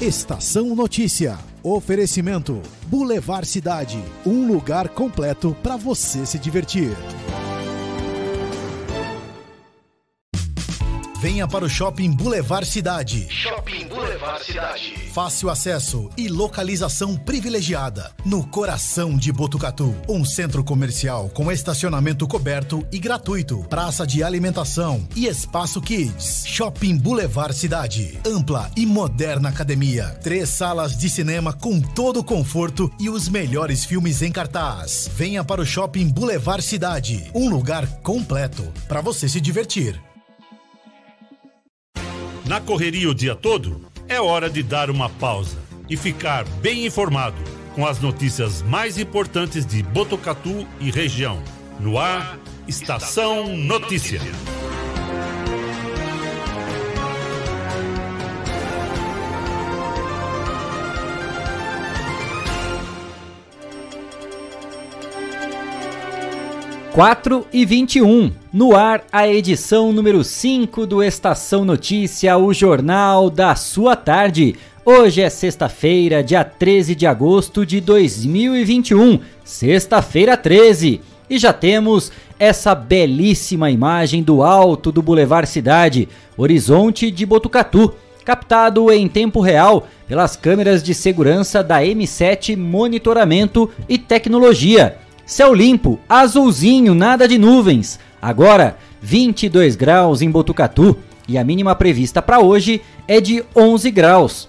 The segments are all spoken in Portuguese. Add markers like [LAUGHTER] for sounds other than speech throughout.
Estação Notícia. Oferecimento: Boulevard Cidade. Um lugar completo para você se divertir. Venha para o Shopping Boulevard Cidade. Shopping Boulevard Cidade. Fácil acesso e localização privilegiada. No coração de Botucatu. Um centro comercial com estacionamento coberto e gratuito. Praça de alimentação e espaço kids. Shopping Boulevard Cidade. Ampla e moderna academia. Três salas de cinema com todo o conforto e os melhores filmes em cartaz. Venha para o Shopping Boulevard Cidade. Um lugar completo para você se divertir. Na correria o dia todo, é hora de dar uma pausa e ficar bem informado com as notícias mais importantes de Botucatu e região. No ar, Estação Notícia. Quatro e vinte e um, no ar a edição número 5 do Estação Notícia, o jornal da sua tarde. Hoje é sexta-feira, dia 13 de agosto de 2021, sexta-feira 13. E já temos essa belíssima imagem do alto do Boulevard Cidade, horizonte de Botucatu, captado em tempo real pelas câmeras de segurança da M7 Monitoramento e Tecnologia. Céu limpo, azulzinho, nada de nuvens. Agora, 22 graus em Botucatu e a mínima prevista para hoje é de 11 graus.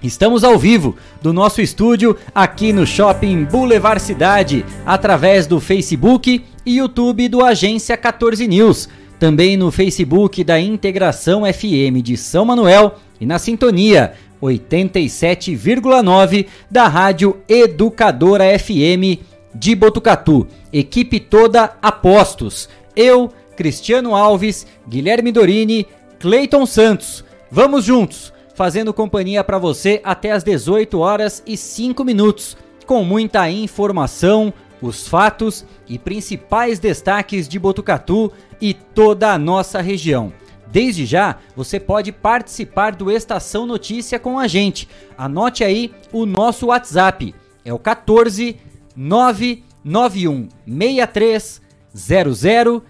Estamos ao vivo do nosso estúdio aqui no Shopping Boulevard Cidade, através do Facebook e YouTube do Agência 14 News, também no Facebook da Integração FM de São Manuel e na sintonia 87,9 da Rádio Educadora FM de Botucatu. Equipe toda apostos. Eu, Cristiano Alves, Guilherme Dorini, Cleiton Santos. Vamos juntos, fazendo companhia para você até as 18 horas e 5 minutos, com muita informação, os fatos e principais destaques de Botucatu e toda a nossa região. Desde já, você pode participar do Estação Notícia com a gente. Anote aí o nosso WhatsApp. É o 14 991 63 0000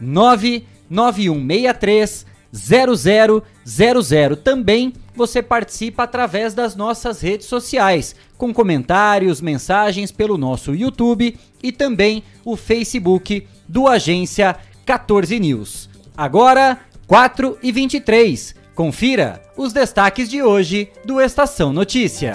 991 63 0000. Também você participa através das nossas redes sociais, com comentários, mensagens pelo nosso YouTube e também o Facebook do Agência 14 News. Agora, 4 e 23. Confira os destaques de hoje do Estação Notícia.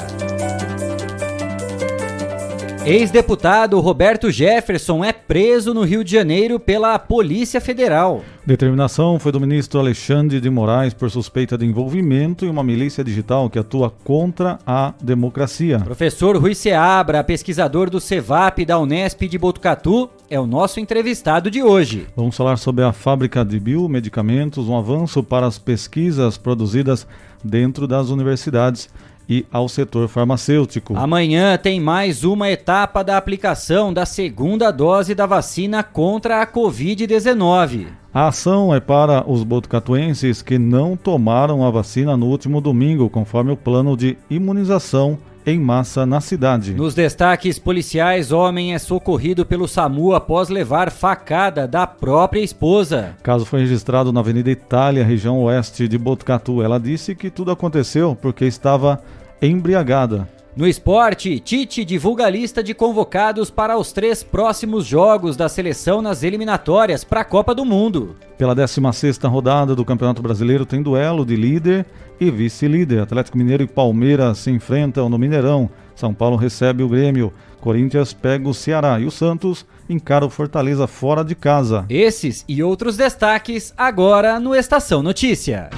Ex-deputado Roberto Jefferson é preso no Rio de Janeiro pela Polícia Federal. Determinação foi do ministro Alexandre de Moraes por suspeita de envolvimento em uma milícia digital que atua contra a democracia. Professor Rui Seabra, pesquisador do CEVAP da Unesp de Botucatu, é o nosso entrevistado de hoje. Vamos falar sobre a fábrica de biomedicamentos, um avanço para as pesquisas produzidas dentro das universidades e ao setor farmacêutico. Amanhã tem mais uma etapa da aplicação da segunda dose da vacina contra a Covid-19. A ação é para os botucatuenses que não tomaram a vacina no último domingo, conforme o plano de imunização em massa na cidade. Nos destaques policiais, homem é socorrido pelo SAMU após levar facada da própria esposa. Caso foi registrado na Avenida Itália, região oeste de Botucatu. Ela disse que tudo aconteceu porque estava embriagada. No esporte, Tite divulga a lista de convocados para os três próximos jogos da seleção nas eliminatórias para a Copa do Mundo. Pela 16ª rodada do Campeonato Brasileiro tem duelo de líder e vice-líder. Atlético Mineiro e Palmeiras se enfrentam no Mineirão. São Paulo recebe o Grêmio. Corinthians pega o Ceará e o Santos encara o Fortaleza fora de casa. Esses e outros destaques agora no Estação Notícia.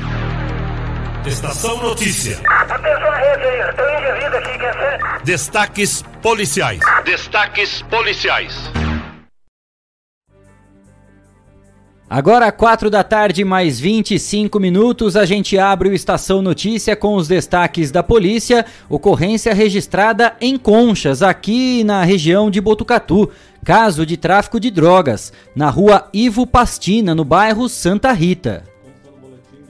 Estação Notícia. Atenção, rede aí, tem um indivíduo aqui, quer ser? Destaques policiais. Destaques policiais. Agora, 4 da tarde, mais 25 minutos, a gente abre o Estação Notícia com os destaques da polícia. Ocorrência registrada em Conchas, aqui na região de Botucatu. Caso de tráfico de drogas, na rua Ivo Pastina, no bairro Santa Rita.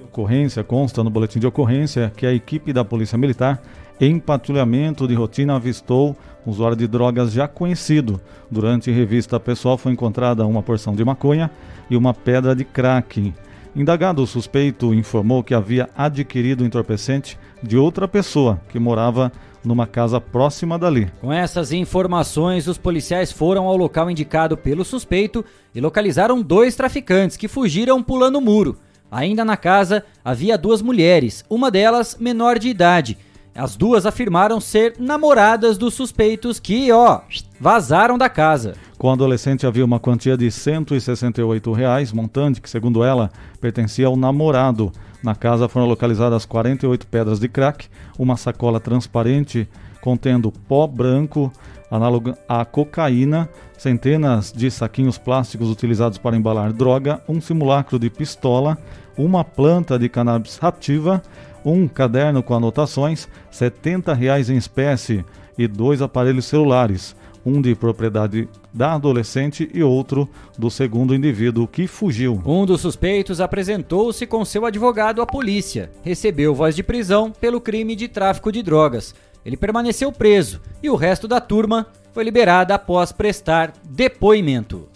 Ocorrência, consta no boletim de ocorrência que a equipe da Polícia Militar, em patrulhamento de rotina, avistou um usuário de drogas já conhecido. Durante revista pessoal foi encontrada uma porção de maconha e uma pedra de crack. Indagado, o suspeito informou que havia adquirido o entorpecente de outra pessoa que morava numa casa próxima dali. Com essas informações, os policiais foram ao local indicado pelo suspeito e localizaram dois traficantes que fugiram pulando o muro. Ainda na casa havia duas mulheres, uma delas menor de idade. As duas afirmaram ser namoradas dos suspeitos que, ó, vazaram da casa. Com a adolescente havia uma quantia de 168 reais, montante que, segundo ela, pertencia ao namorado. Na casa foram localizadas 48 pedras de crack, uma sacola transparente contendo pó branco, análogo à cocaína, centenas de saquinhos plásticos utilizados para embalar droga, um simulacro de pistola, uma planta de cannabis ativa, um caderno com anotações, 70 reais em espécie e dois aparelhos celulares, um de propriedade da adolescente e outro do segundo indivíduo que fugiu. Um dos suspeitos apresentou-se com seu advogado à polícia. Recebeu voz de prisão pelo crime de tráfico de drogas. Ele permaneceu preso e o resto da turma foi liberada após prestar depoimento.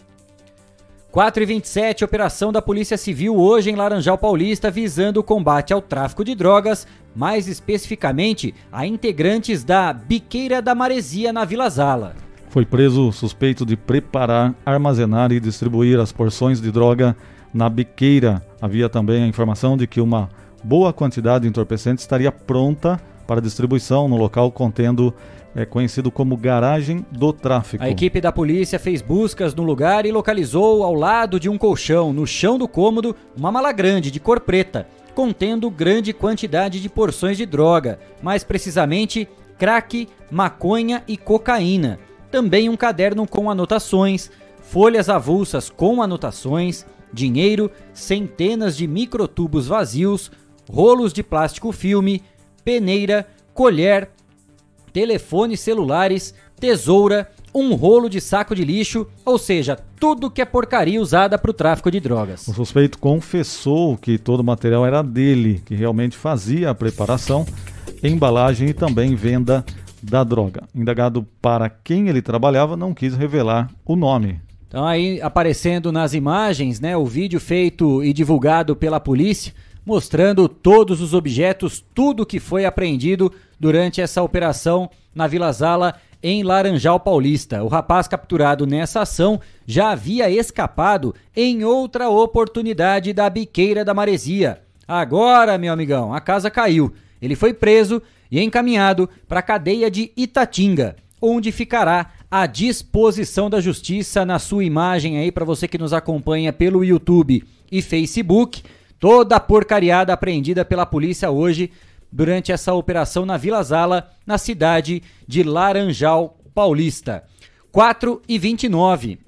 4 e 27, operação da Polícia Civil hoje em Laranjal Paulista visando o combate ao tráfico de drogas, mais especificamente a integrantes da Biqueira da Maresia na Vila Zala. Foi preso suspeito de preparar, armazenar e distribuir as porções de droga na biqueira. Havia também a informação de que uma boa quantidade de entorpecente estaria pronta para distribuição no local contendo é conhecido como garagem do tráfico. A equipe da polícia fez buscas no lugar e localizou ao lado de um colchão, no chão do cômodo, uma mala grande de cor preta, contendo grande quantidade de porções de droga, mais precisamente crack, maconha e cocaína. Também um caderno com anotações, folhas avulsas com anotações, dinheiro, centenas de microtubos vazios, rolos de plástico filme, peneira, colher, telefones celulares, tesoura, um rolo de saco de lixo, ou seja, tudo que é porcaria usada para o tráfico de drogas. O suspeito confessou que todo o material era dele, que realmente fazia a preparação, embalagem e também venda da droga. Indagado para quem ele trabalhava, não quis revelar o nome. Então aí aparecendo nas imagens, né, o vídeo feito e divulgado pela polícia, mostrando todos os objetos, tudo que foi apreendido durante essa operação na Vila Zala em Laranjal Paulista. O rapaz capturado nessa ação já havia escapado em outra oportunidade da biqueira da Maresia. Agora, meu amigão, a casa caiu. Ele foi preso e encaminhado para a cadeia de Itatinga, onde ficará à disposição da justiça na sua imagem aí para você que nos acompanha pelo YouTube e Facebook. Toda a porcariada apreendida pela polícia hoje durante essa operação na Vila Zala, na cidade de Laranjal Paulista. 4 e 29.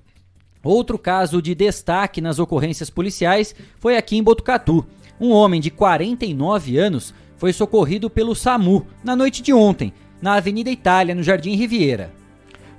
Outro caso de destaque nas ocorrências policiais foi aqui em Botucatu. Um homem de 49 anos foi socorrido pelo SAMU na noite de ontem, na Avenida Itália, no Jardim Riviera.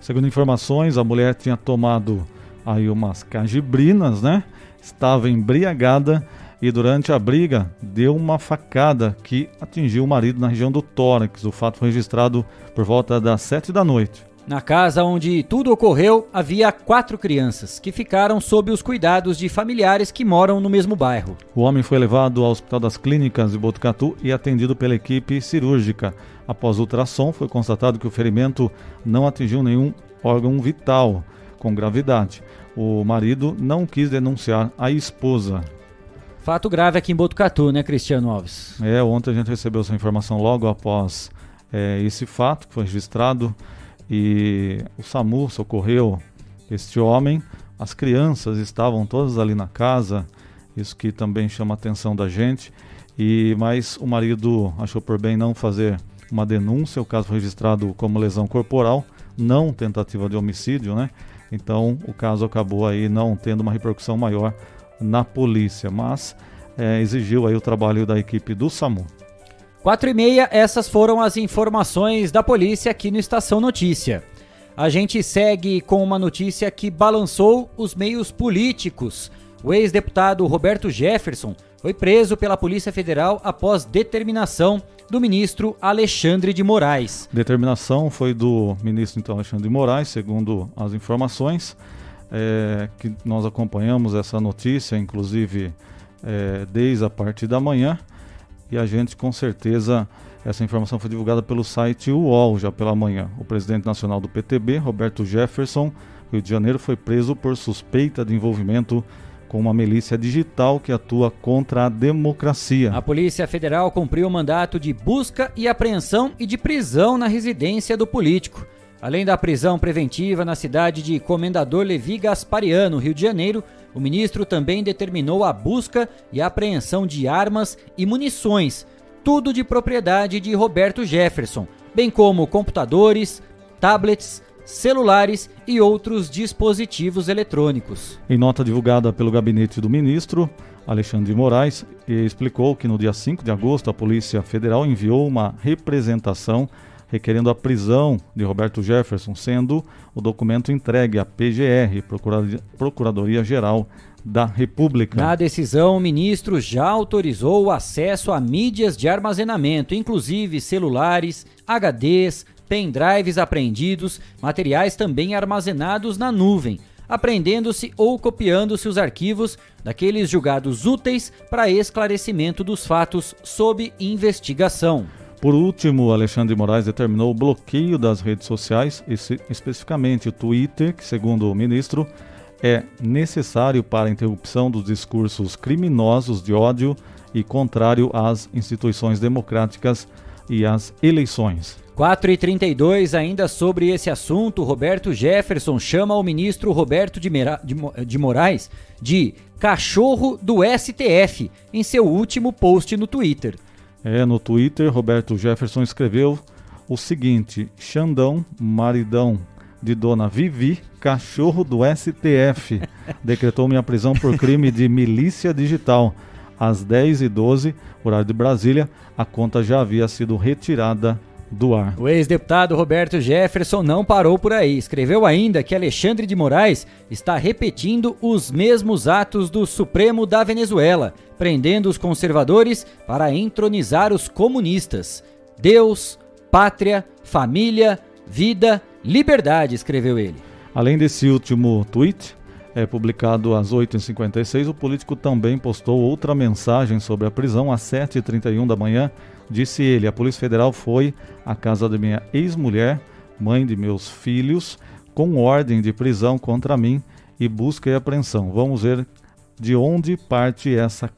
Segundo informações, a mulher tinha tomado aí umas cajibrinas, né? Estava embriagada e durante a briga deu uma facada que atingiu o marido na região do tórax. O fato foi registrado por volta das 7 da noite. Na casa onde tudo ocorreu, havia quatro crianças que ficaram sob os cuidados de familiares que moram no mesmo bairro. O homem foi levado ao Hospital das Clínicas de Botucatu e atendido pela equipe cirúrgica. Após ultrassom, foi constatado que o ferimento não atingiu nenhum órgão vital com gravidade. O marido não quis denunciar a esposa. Fato grave aqui em Botucatu, né, Cristiano Alves? É, ontem a gente recebeu essa informação logo após é, esse fato que foi registrado e o SAMU socorreu este homem. As crianças estavam todas ali na casa, isso que também chama a atenção da gente. E mas o marido achou por bem não fazer uma denúncia, o caso foi registrado como lesão corporal, não tentativa de homicídio, né? Então o caso acabou aí não tendo uma repercussão maior na polícia, mas é, exigiu aí o trabalho da equipe do SAMU. 4 e meia, essas foram as informações da polícia aqui no Estação Notícia. A gente segue com uma notícia que balançou os meios políticos O ex-deputado Roberto Jefferson foi preso pela Polícia Federal após determinação do ministro Alexandre de Moraes. Determinação foi do ministro então Alexandre de Moraes, segundo as informações é, que nós acompanhamos essa notícia, inclusive é, desde a partir da manhã, e a gente com certeza essa informação foi divulgada pelo site UOL já pela manhã. O presidente nacional do PTB, Roberto Jefferson, Rio de Janeiro, foi preso por suspeita de envolvimento com uma milícia digital que atua contra a democracia. A Polícia Federal cumpriu o mandato de busca e apreensão e de prisão na residência do político. Além da prisão preventiva na cidade de Comendador Levi Gaspariano, Rio de Janeiro, o ministro também determinou a busca e apreensão de armas e munições, tudo de propriedade de Roberto Jefferson, bem como computadores, tablets, celulares e outros dispositivos eletrônicos. Em nota divulgada pelo gabinete do ministro, Alexandre de Moraes explicou que no dia 5 de agosto a Polícia Federal enviou uma representação requerendo a prisão de Roberto Jefferson, sendo o documento entregue à PGR, Procuradoria Geral da República. Na decisão, o ministro já autorizou o acesso a mídias de armazenamento, inclusive celulares, HDs, pendrives apreendidos, materiais também armazenados na nuvem, apreendendo-se ou copiando-se os arquivos daqueles julgados úteis para esclarecimento dos fatos sob investigação. Por último, Alexandre de Moraes determinou o bloqueio das redes sociais, especificamente o Twitter, que, segundo o ministro, é necessário para a interrupção dos discursos criminosos de ódio e contrário às instituições democráticas e às eleições. 4 e 32 ainda sobre esse assunto, Roberto Jefferson chama o ministro Roberto de, Mera, de, de Moraes de cachorro do STF em seu último post no Twitter. É, no Twitter, Roberto Jefferson escreveu o seguinte: Xandão, maridão de Dona Vivi, cachorro do STF, decretou minha prisão por crime de milícia digital. Às 10h12, horário de Brasília, a conta já havia sido retirada do ar. O ex-deputado Roberto Jefferson não parou por aí. Escreveu ainda que Alexandre de Moraes está repetindo os mesmos atos do Supremo da Venezuela, prendendo os conservadores para entronizar os comunistas. Deus, pátria, família, vida, liberdade, escreveu ele. Além desse último tweet, é, publicado às 8h56, o político também postou outra mensagem sobre a prisão às 7h31 da manhã Disse ele: A Polícia Federal foi à casa da minha ex-mulher, mãe de meus filhos, com ordem de prisão contra mim e busca e apreensão. Vamos ver de onde parte essa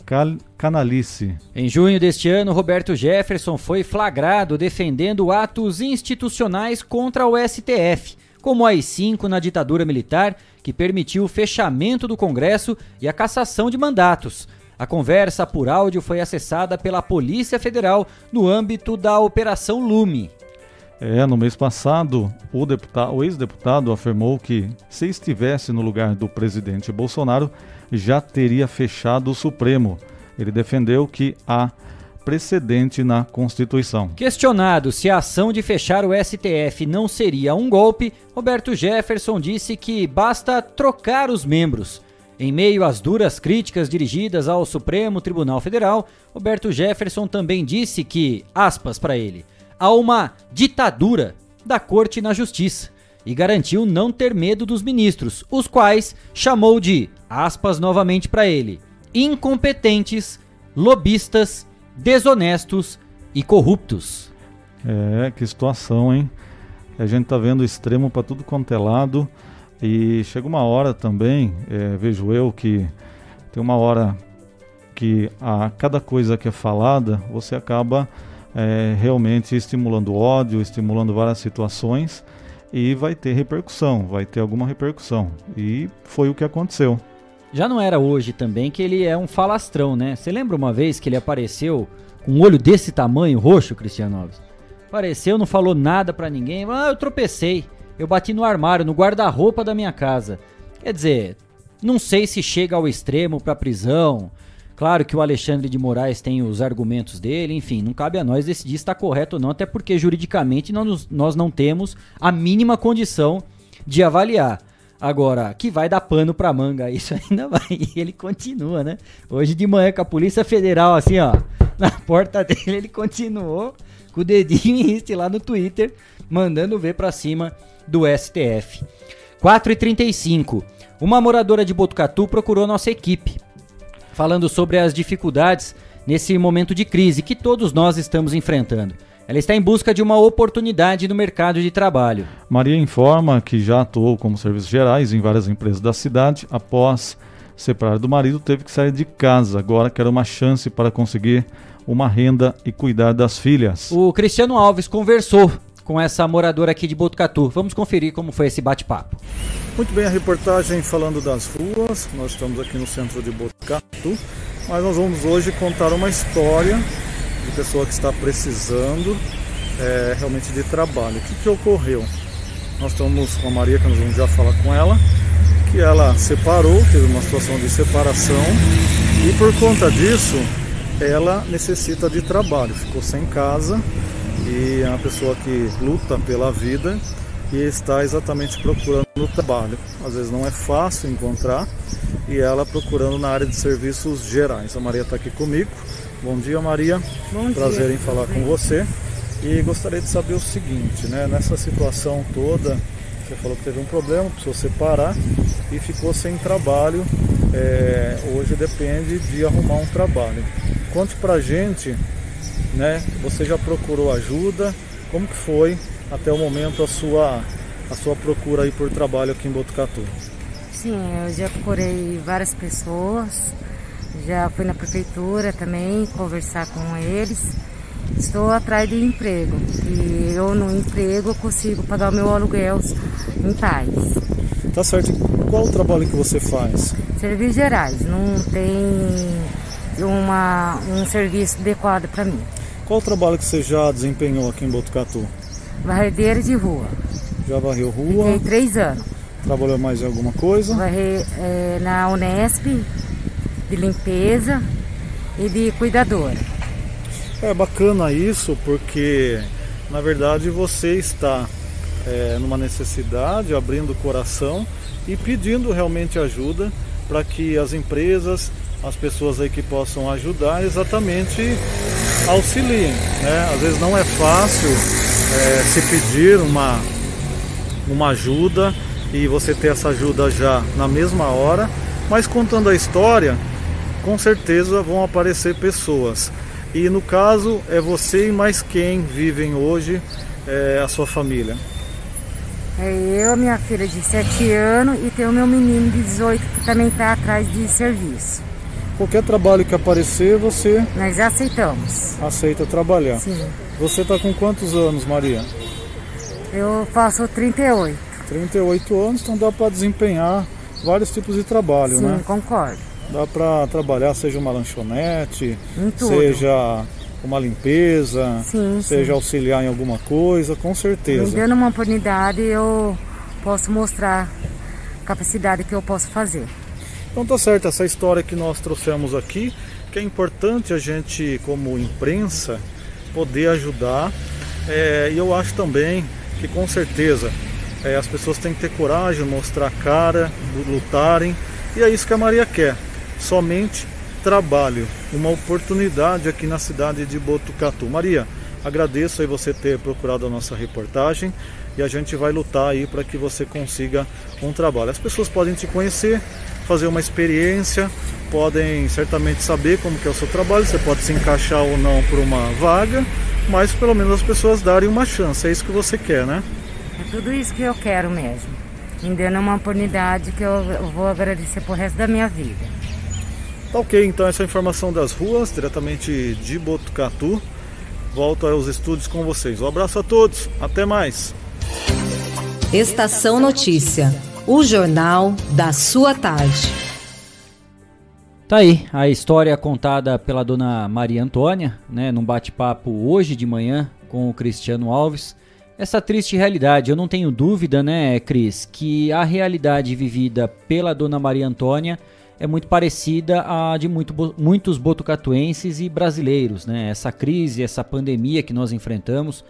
canalice. Em junho deste ano, Roberto Jefferson foi flagrado defendendo atos institucionais contra o STF, como a AI-5 na ditadura militar, que permitiu o fechamento do Congresso e a cassação de mandatos. A conversa por áudio foi acessada pela Polícia Federal no âmbito da Operação Lume. É, no mês passado, o, o ex-deputado afirmou que, se estivesse no lugar do presidente Bolsonaro, já teria fechado o Supremo. Ele defendeu que há precedente na Constituição. Questionado se a ação de fechar o STF não seria um golpe, Roberto Jefferson disse que basta trocar os membros. Em meio às duras críticas dirigidas ao Supremo Tribunal Federal, Roberto Jefferson também disse que, aspas para ele, há uma ditadura da Corte na Justiça e garantiu não ter medo dos ministros, os quais chamou de, aspas novamente para ele, incompetentes, lobistas, desonestos e corruptos. É, que situação, hein? A gente tá vendo extremo para tudo quanto é lado. E chega uma hora também, é, vejo eu, que tem uma hora que a cada coisa que é falada, você acaba é, realmente estimulando ódio, estimulando várias situações e vai ter repercussão, vai ter alguma repercussão. E foi o que aconteceu. Já não era hoje também que ele é um falastrão, né? Você lembra uma vez que ele apareceu com um olho desse tamanho, roxo, Cristiano Alves? Apareceu, não falou nada para ninguém. Ah, eu tropecei eu bati no armário, no guarda-roupa da minha casa. Quer dizer, não sei se chega ao extremo para prisão. Claro que o Alexandre de Moraes tem os argumentos dele, enfim, não cabe a nós decidir se está correto ou não, até porque juridicamente nós, nós não temos a mínima condição de avaliar. Agora, que vai dar pano pra manga, [LAUGHS] isso ainda vai. E ele continua, né? Hoje de manhã com a Polícia Federal, assim, ó, [LAUGHS] na porta dele, ele continuou com o dedinho [LAUGHS] em lá no Twitter, mandando ver pra cima do STF. 4h35. Uma moradora de Botucatu procurou nossa equipe, falando sobre as dificuldades nesse momento de crise que todos nós estamos enfrentando. Ela está em busca de uma oportunidade no mercado de trabalho. Maria informa que já atuou como serviços gerais em várias empresas da cidade. Após separar do marido, teve que sair de casa. Agora quer uma chance para conseguir uma renda e cuidar das filhas. O Cristiano Alves conversou com essa moradora aqui de Botucatu. Vamos conferir como foi esse bate-papo. Muito bem, a reportagem falando das ruas. Nós estamos aqui no centro de Botucatu, mas nós vamos hoje contar uma história de pessoa que está precisando é, realmente de trabalho. O que, que ocorreu? Nós estamos com a Maria, que nós vamos já falar com ela, que ela separou, teve uma situação de separação e por conta disso ela necessita de trabalho, ficou sem casa e é uma pessoa que luta pela vida e está exatamente procurando trabalho. Às vezes não é fácil encontrar e ela procurando na área de serviços gerais. A Maria está aqui comigo Bom dia, Maria. Bom Prazer dia. em falar com você. E gostaria de saber o seguinte, né? Nessa situação toda, você falou que teve um problema, precisou separar e ficou sem trabalho. É, hoje depende de arrumar um trabalho. Conte pra gente, né? Você já procurou ajuda? Como que foi até o momento a sua a sua procura aí por trabalho aqui em Botucatu? Sim, eu já procurei várias pessoas, já fui na prefeitura também conversar com eles. Estou atrás de emprego e eu no emprego consigo pagar o meu aluguel em paz. Tá certo. Qual o trabalho que você faz? Serviços gerais, não tem uma, um serviço adequado para mim. Qual o trabalho que você já desempenhou aqui em Botucatu? Varredeira de rua. Já varreu rua? Fiquei três anos. Trabalhou mais em alguma coisa? Varrer é, na Unesp, de limpeza e de cuidadora. É bacana isso porque na verdade você está é, numa necessidade, abrindo o coração e pedindo realmente ajuda para que as empresas, as pessoas aí que possam ajudar, exatamente auxiliem. Né? Às vezes não é fácil é, se pedir uma, uma ajuda e você ter essa ajuda já na mesma hora, mas contando a história, com certeza vão aparecer pessoas. E no caso é você e mais quem vivem hoje é, a sua família. É eu, minha filha de 7 anos e tenho meu menino de 18 que também está atrás de serviço. Qualquer trabalho que aparecer, você Nós aceitamos. aceita trabalhar. Sim. Você está com quantos anos, Maria? Eu faço 38. 38 anos, então dá para desempenhar vários tipos de trabalho, Sim, né? concordo. Dá para trabalhar, seja uma lanchonete, seja uma limpeza, Sim, seja sim. auxiliar em alguma coisa, com Me certeza. dando uma oportunidade, eu posso mostrar a capacidade que eu posso fazer. Então tá certo, essa história que nós trouxemos aqui, que é importante a gente, como imprensa, poder ajudar. É, e eu acho também que com certeza é, as pessoas têm que ter coragem, mostrar a cara, lutarem. E é isso que a Maria quer. Somente trabalho, uma oportunidade aqui na cidade de Botucatu. Maria, agradeço aí você ter procurado a nossa reportagem e a gente vai lutar aí para que você consiga um trabalho. As pessoas podem te conhecer, fazer uma experiência, podem certamente saber como que é o seu trabalho, você pode se encaixar ou não por uma vaga, mas pelo menos as pessoas darem uma chance, é isso que você quer, né? É tudo isso que eu quero mesmo. Me dando uma oportunidade que eu vou agradecer pro resto da minha vida. Tá ok, então essa é a informação das ruas, diretamente de Botucatu. Volto aos estúdios com vocês. Um abraço a todos, até mais. Estação Notícia, o jornal da sua tarde. Tá aí a história contada pela dona Maria Antônia, né, num bate-papo hoje de manhã com o Cristiano Alves. Essa triste realidade, eu não tenho dúvida, né, Cris, que a realidade vivida pela dona Maria Antônia é muito parecida à de muito muitos botucatuenses e brasileiros, né? Essa crise, essa pandemia que nós enfrentamos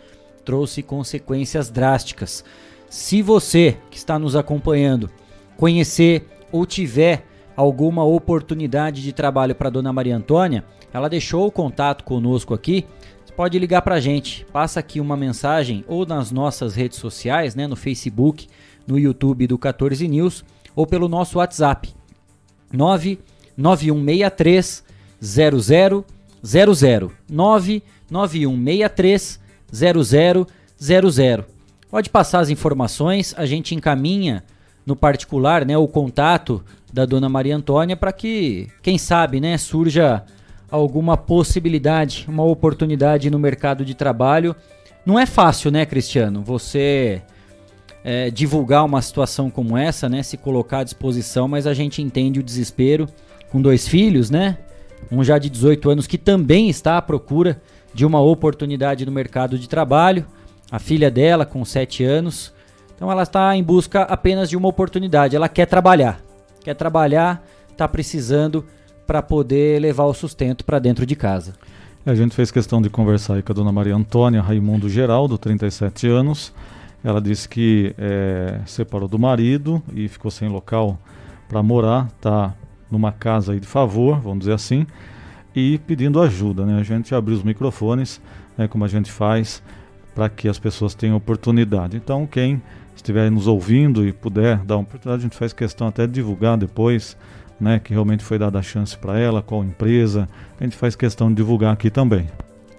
trouxe consequências drásticas. Se você que está nos acompanhando conhecer ou tiver alguma oportunidade de trabalho para dona Maria Antônia, ela deixou o contato conosco aqui. Você pode ligar para a gente, passa aqui uma mensagem ou nas nossas redes sociais, né, no Facebook, no YouTube do 14 News ou pelo nosso WhatsApp 99163 0000 99163 0000. Pode passar as informações, a gente encaminha no particular, né, o contato da dona Maria Antônia para que, quem sabe, né, surja alguma possibilidade, uma oportunidade no mercado de trabalho. Não é fácil, né, Cristiano? Você é, divulgar uma situação como essa, né, se colocar à disposição, mas a gente entende o desespero com dois filhos, né? Um já de 18 anos que também está à procura de uma oportunidade no mercado de trabalho. A filha dela com 7 anos então ela está em busca apenas de uma oportunidade. Ela quer trabalhar, quer trabalhar, está precisando para poder levar o sustento para dentro de casa. A gente fez questão de conversar com a dona Maria Antônia Raimundo Geraldo, 37 anos. Ela disse que é, separou do marido e ficou sem local para morar, está numa casa aí de favor, vamos dizer assim, e pedindo ajuda. Né? A gente abriu os microfones, né, como a gente faz, para que as pessoas tenham oportunidade. Então, quem estiver nos ouvindo e puder dar uma oportunidade, a gente faz questão até de divulgar depois, né, que realmente foi dada a chance para ela, qual empresa, a gente faz questão de divulgar aqui também.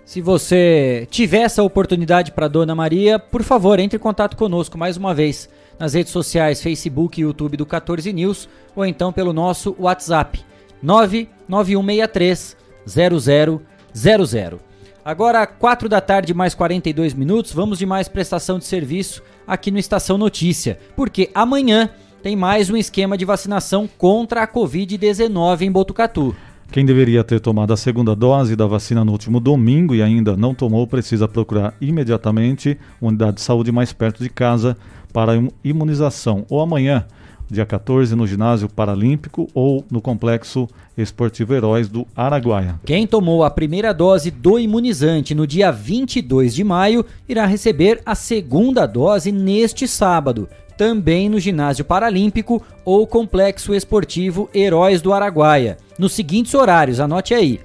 Se você tiver essa oportunidade para Dona Maria, por favor, entre em contato conosco mais uma vez nas redes sociais, Facebook e YouTube do 14 News ou então pelo nosso WhatsApp 99163 0000. Agora, 4 da tarde, mais 42 minutos, vamos de mais prestação de serviço aqui no Estação Notícia, porque amanhã tem mais um esquema de vacinação contra a Covid-19 em Botucatu. Quem deveria ter tomado a segunda dose da vacina no último domingo e ainda não tomou, precisa procurar imediatamente uma unidade de saúde mais perto de casa para imunização ou amanhã dia 14, no Ginásio Paralímpico ou no Complexo Esportivo Heróis do Araguaia. Quem tomou a primeira dose do imunizante no dia 22 de maio irá receber a segunda dose neste sábado, também no Ginásio Paralímpico ou Complexo Esportivo Heróis do Araguaia. Nos seguintes horários, anote aí.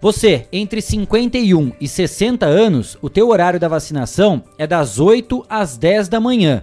Você, entre 51 e 60 anos, o teu horário da vacinação é das 8 às 10 da manhã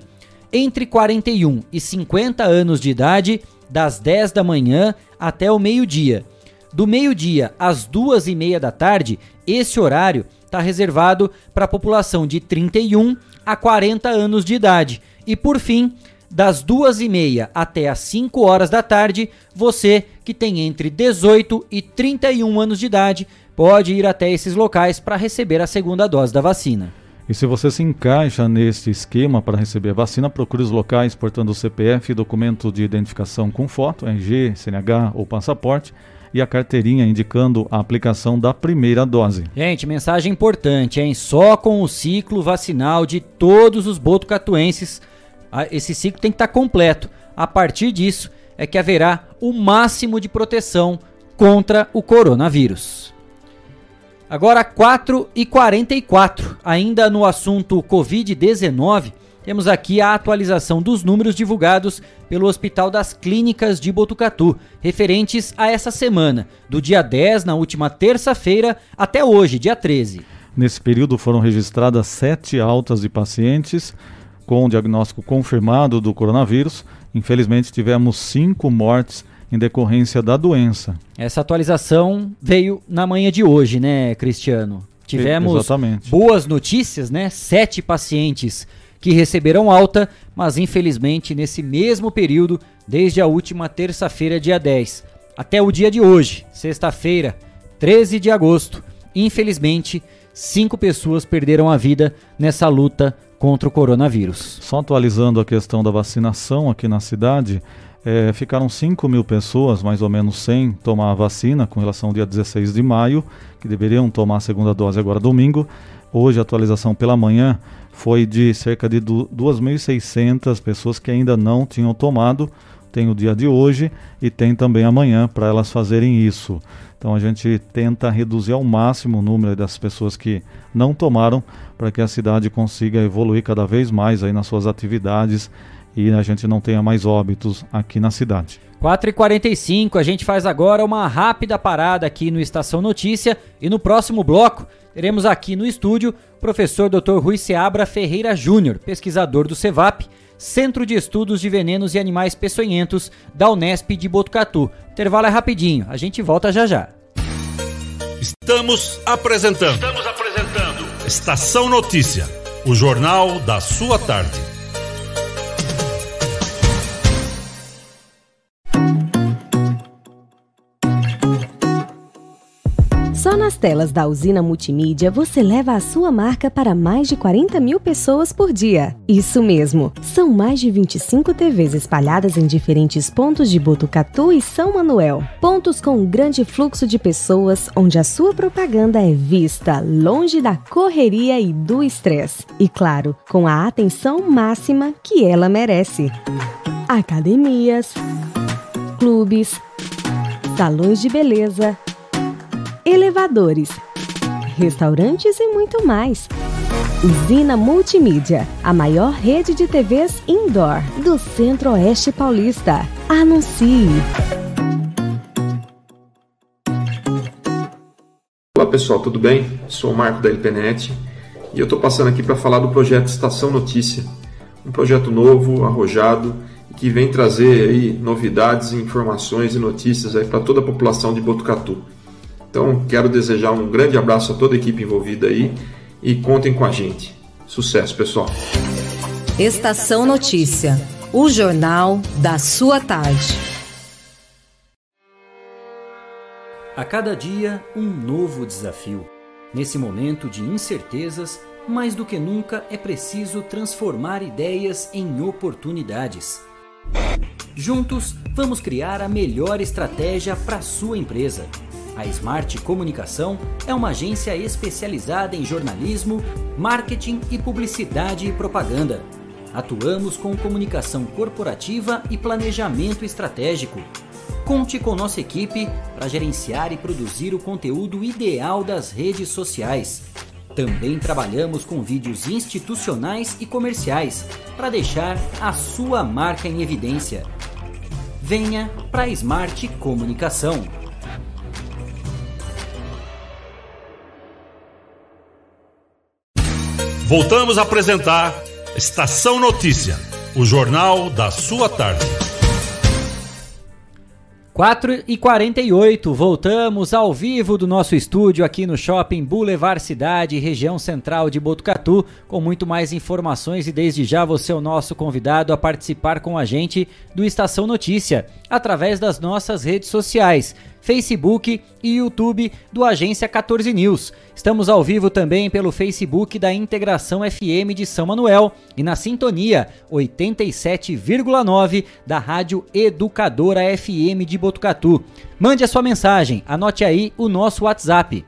entre 41 e 50 anos de idade, das 10 da manhã até o meio-dia. Do meio-dia às duas e meia da tarde, esse horário está reservado para a população de 31 a 40 anos de idade. E por fim, das duas e meia até as 5 horas da tarde, você que tem entre 18 e 31 anos de idade pode ir até esses locais para receber a segunda dose da vacina. E se você se encaixa neste esquema para receber a vacina, procure os locais portando o CPF, documento de identificação com foto, RG, CNH ou passaporte e a carteirinha indicando a aplicação da primeira dose. Gente, mensagem importante, hein? Só com o ciclo vacinal de todos os botucatuenses, esse ciclo tem que estar completo. A partir disso é que haverá o máximo de proteção contra o coronavírus. Agora 4 e 44, ainda no assunto Covid-19, temos aqui a atualização dos números divulgados pelo Hospital das Clínicas de Botucatu, referentes a essa semana, do dia 10, na última terça-feira, até hoje, dia 13. Nesse período foram registradas sete altas de pacientes com diagnóstico confirmado do coronavírus. Infelizmente, tivemos cinco mortes em decorrência da doença. Essa atualização veio na manhã de hoje, né, Cristiano? Tivemos Exatamente. boas notícias, né? Sete pacientes que receberam alta, mas infelizmente nesse mesmo período, desde a última terça-feira, dia 10, até o dia de hoje, sexta-feira, 13 de agosto, infelizmente, cinco pessoas perderam a vida nessa luta contra o coronavírus. Só atualizando a questão da vacinação aqui na cidade, é, ficaram 5 mil pessoas, mais ou menos, sem tomar a vacina com relação ao dia 16 de maio, que deveriam tomar a segunda dose agora domingo. Hoje a atualização pela manhã foi de cerca de 2.600 pessoas que ainda não tinham tomado. Tem o dia de hoje e tem também amanhã para elas fazerem isso. Então a gente tenta reduzir ao máximo o número das pessoas que não tomaram para que a cidade consiga evoluir cada vez mais aí nas suas atividades e a gente não tenha mais óbitos aqui na cidade. 4h45, a gente faz agora uma rápida parada aqui no Estação Notícia e no próximo bloco teremos aqui no estúdio o professor Dr. Rui Seabra Ferreira Júnior, pesquisador do CEVAP, Centro de Estudos de Venenos e Animais Peçonhentos da Unesp de Botucatu. Intervalo é rapidinho, a gente volta já já. Estamos apresentando. Estamos apresentando. Estação Notícia, o jornal da sua tarde. Só nas telas da usina multimídia você leva a sua marca para mais de 40 mil pessoas por dia. Isso mesmo, são mais de 25 TVs espalhadas em diferentes pontos de Botucatu e São Manuel. Pontos com um grande fluxo de pessoas onde a sua propaganda é vista longe da correria e do estresse. E claro, com a atenção máxima que ela merece. Academias, clubes, salões de beleza elevadores, restaurantes e muito mais. Usina Multimídia, a maior rede de TVs indoor do Centro-Oeste Paulista. Anuncie! Olá pessoal, tudo bem? Sou o Marco da LPNet e eu estou passando aqui para falar do projeto Estação Notícia, um projeto novo, arrojado, que vem trazer aí novidades, informações e notícias para toda a população de Botucatu. Então, quero desejar um grande abraço a toda a equipe envolvida aí e contem com a gente. Sucesso, pessoal. Estação Notícia, o jornal da sua tarde. A cada dia, um novo desafio. Nesse momento de incertezas, mais do que nunca é preciso transformar ideias em oportunidades. Juntos, vamos criar a melhor estratégia para sua empresa. A Smart Comunicação é uma agência especializada em jornalismo, marketing e publicidade e propaganda. Atuamos com comunicação corporativa e planejamento estratégico. Conte com nossa equipe para gerenciar e produzir o conteúdo ideal das redes sociais. Também trabalhamos com vídeos institucionais e comerciais para deixar a sua marca em evidência. Venha para a Smart Comunicação. Voltamos a apresentar Estação Notícia, o jornal da sua tarde. 4 e 48 voltamos ao vivo do nosso estúdio aqui no Shopping Boulevard Cidade, região central de Botucatu, com muito mais informações e desde já você é o nosso convidado a participar com a gente do Estação Notícia, através das nossas redes sociais. Facebook e YouTube do Agência 14 News. Estamos ao vivo também pelo Facebook da Integração FM de São Manuel e na sintonia 87,9 da Rádio Educadora FM de Botucatu. Mande a sua mensagem, anote aí o nosso WhatsApp: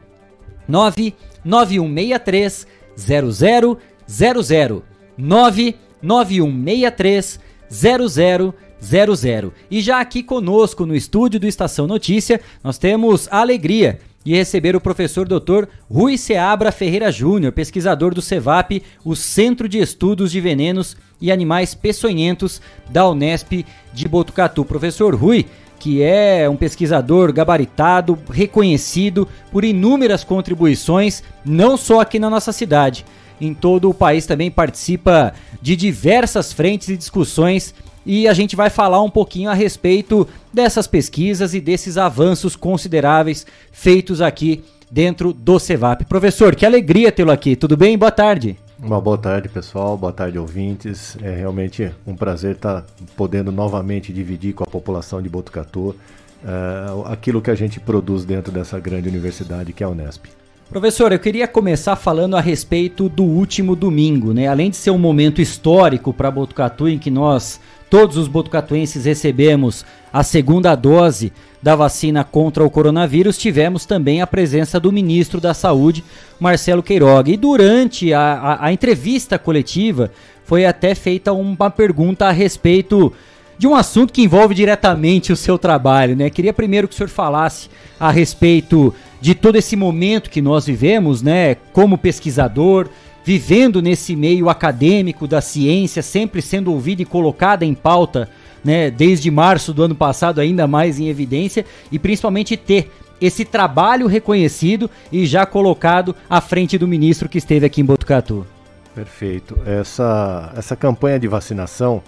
99163 0000 99163 0000 00. E já aqui conosco no estúdio do Estação Notícia, nós temos a alegria de receber o professor Dr. Rui Seabra Ferreira Júnior, pesquisador do CEVAP, o Centro de Estudos de Venenos e Animais Peçonhentos da Unesp de Botucatu. Professor Rui, que é um pesquisador gabaritado, reconhecido por inúmeras contribuições, não só aqui na nossa cidade. Em todo o país também participa de diversas frentes e discussões e a gente vai falar um pouquinho a respeito dessas pesquisas e desses avanços consideráveis feitos aqui dentro do CEVAP. Professor, que alegria tê-lo aqui. Tudo bem? Boa tarde. Uma boa tarde, pessoal. Boa tarde, ouvintes. É realmente um prazer estar podendo novamente dividir com a população de Botucatu uh, aquilo que a gente produz dentro dessa grande universidade que é a Unesp. Professor, eu queria começar falando a respeito do último domingo, né? Além de ser um momento histórico para Botucatu em que nós todos os botucatuenses recebemos a segunda dose da vacina contra o coronavírus, tivemos também a presença do ministro da Saúde, Marcelo Queiroga. E durante a, a, a entrevista coletiva, foi até feita uma pergunta a respeito de um assunto que envolve diretamente o seu trabalho, né? Queria primeiro que o senhor falasse a respeito de todo esse momento que nós vivemos, né, como pesquisador, vivendo nesse meio acadêmico da ciência, sempre sendo ouvida e colocada em pauta, né, desde março do ano passado, ainda mais em evidência, e principalmente ter esse trabalho reconhecido e já colocado à frente do ministro que esteve aqui em Botucatu. Perfeito. Essa, essa campanha de vacinação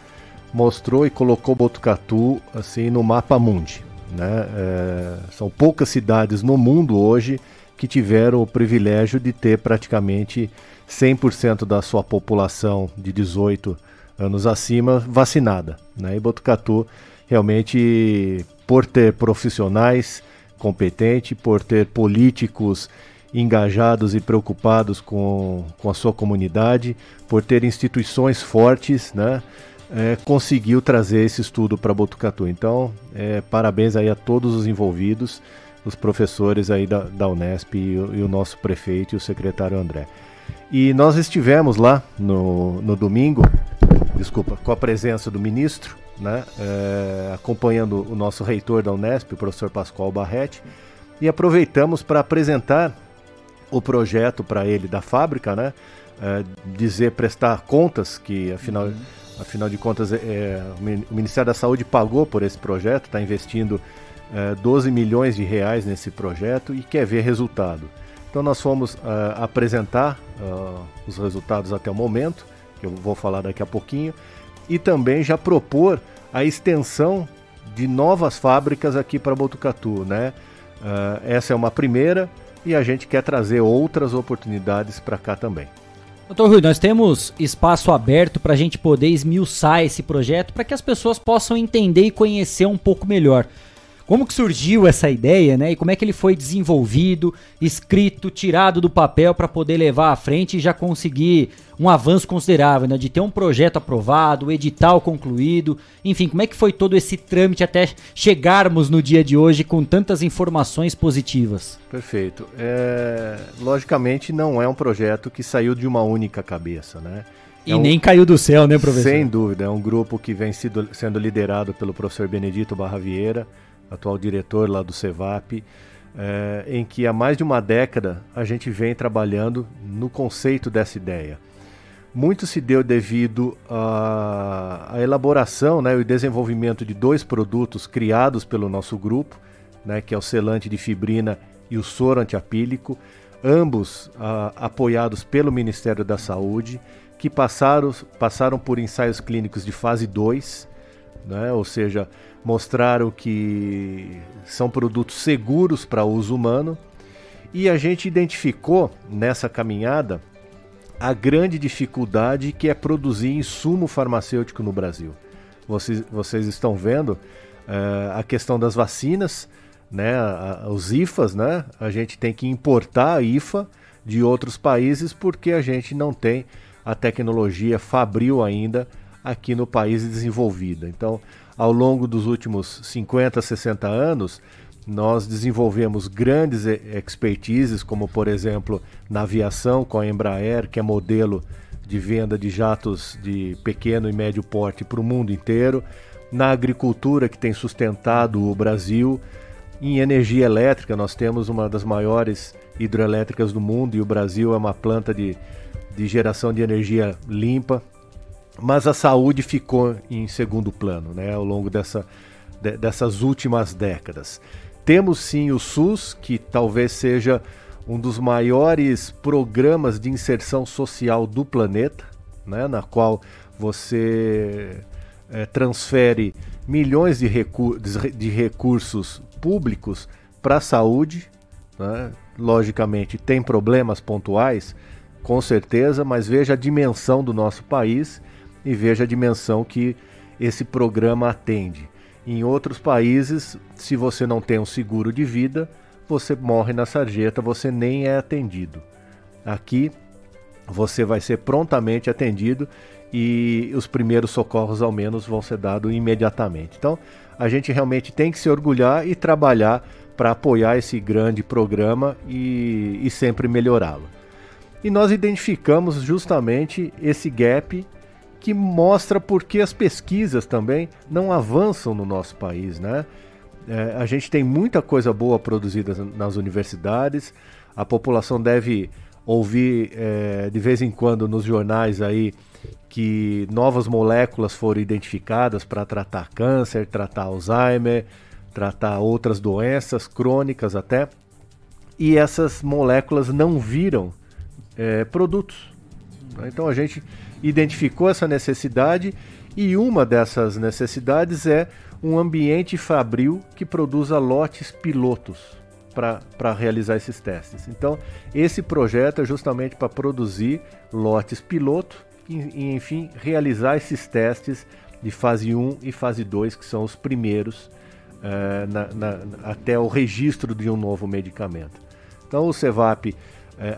mostrou e colocou Botucatu assim no mapa mundi. Né? É, são poucas cidades no mundo hoje que tiveram o privilégio de ter praticamente 100% da sua população de 18 anos acima vacinada. Né? E Botucatu realmente, por ter profissionais competentes, por ter políticos engajados e preocupados com, com a sua comunidade, por ter instituições fortes, né? É, conseguiu trazer esse estudo para Botucatu. Então, é, parabéns aí a todos os envolvidos, os professores aí da, da Unesp e, e, o nosso prefeito e o secretário André. E nós estivemos lá no, no domingo, desculpa, com a presença do ministro, né, é, acompanhando o nosso reitor da Unesp, o professor Pascoal Barretti, e aproveitamos para apresentar o projeto para ele da fábrica, né, é, dizer, prestar contas, que afinal, uhum. Afinal de contas é, é o Ministério da Saúde pagou por esse projeto, está investindo é, 12 milhões de reais nesse projeto e quer ver resultado. Então nós fomos uh, apresentar uh, os resultados até o momento, que eu vou falar daqui a pouquinho, e também já propor a extensão de novas fábricas aqui para Botucatu, né? Essa é uma primeira e a gente quer trazer outras oportunidades para cá também. Doutor Rui, nós temos espaço aberto para a gente poder esmiuçar esse projeto para que as pessoas possam entender e conhecer um pouco melhor. Como que surgiu essa ideia, né? E como é que ele foi desenvolvido, escrito, tirado do papel para poder levar à frente e já conseguir um avanço considerável, né? De ter um projeto aprovado, o edital concluído, enfim, como é que foi todo esse trâmite até chegarmos no dia de hoje com tantas informações positivas? Perfeito. É... Logicamente não é um projeto que saiu de uma única cabeça, né? E é um... nem caiu do céu, né, professor? Sem dúvida, é um grupo que vem sido, sendo liderado pelo professor Benedito Barra Vieira, atual diretor lá do CEVAP, é, em que há mais de uma década a gente vem trabalhando no conceito dessa ideia. Muito se deu devido à, elaboração né, e desenvolvimento de dois produtos criados pelo nosso grupo, né, que é o selante de fibrina e o soro antiapílico, ambos a, apoiados pelo Ministério da Saúde, que passaram, passaram por ensaios clínicos de fase 2, né, ou seja, mostraram que são produtos seguros para uso humano e a gente identificou nessa caminhada a grande dificuldade que é produzir insumo farmacêutico no Brasil. Vocês, vocês estão vendo uh, a questão das vacinas, né, os IFAs, né? A gente tem que importar a IFA de outros países porque a gente não tem a tecnologia fabril ainda aqui no país desenvolvida. Então, ao longo dos últimos 50, 60 anos, nós desenvolvemos grandes expertises, como por exemplo na aviação com a Embraer, que é modelo de venda de jatos de pequeno e médio porte para o mundo inteiro, na agricultura que tem sustentado o Brasil, em energia elétrica nós temos uma das maiores hidrelétricas do mundo e o Brasil é uma planta de, de geração de energia limpa, mas a saúde ficou em segundo plano né, ao longo dessa, de, dessas últimas décadas. Temos sim o SUS, que talvez seja um dos maiores programas de inserção social do planeta, né, na qual você é, transfere milhões de, de recursos públicos para a saúde. Né? Logicamente, tem problemas pontuais, com certeza, mas veja a dimensão do nosso país e veja a dimensão que esse programa atende. Em outros países, se você não tem um seguro de vida, você morre na sarjeta, você nem é atendido. Aqui, você vai ser prontamente atendido e os primeiros socorros, ao menos, vão ser dados imediatamente. Então, a gente realmente tem que se orgulhar e trabalhar para apoiar esse grande programa e, e sempre melhorá-lo. E nós identificamos justamente esse gap que mostra por que as pesquisas também não avançam no nosso país, né? É, a gente tem muita coisa boa produzida nas universidades, a população deve ouvi é, de vez em quando nos jornais aí que novas moléculas foram identificadas para tratar câncer, tratar Alzheimer, tratar outras doenças crônicas até, e essas moléculas não viram é, produtos. Então a gente identificou essa necessidade e uma dessas necessidades é um ambiente fabril que produza lotes pilotos para realizar esses testes. Então, esse projeto é justamente para produzir lotes piloto e, e, enfim, realizar esses testes de fase 1 e fase 2, que são os primeiros uh, na, na, até o registro de um novo medicamento. Então, o CEVAP uh,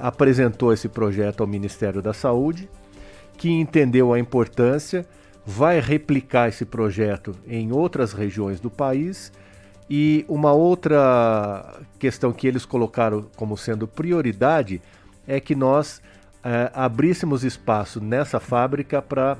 apresentou esse projeto ao Ministério da Saúde, que entendeu a importância, vai replicar esse projeto em outras regiões do país e uma outra questão que eles colocaram como sendo prioridade é que nós é, abríssemos espaço nessa fábrica para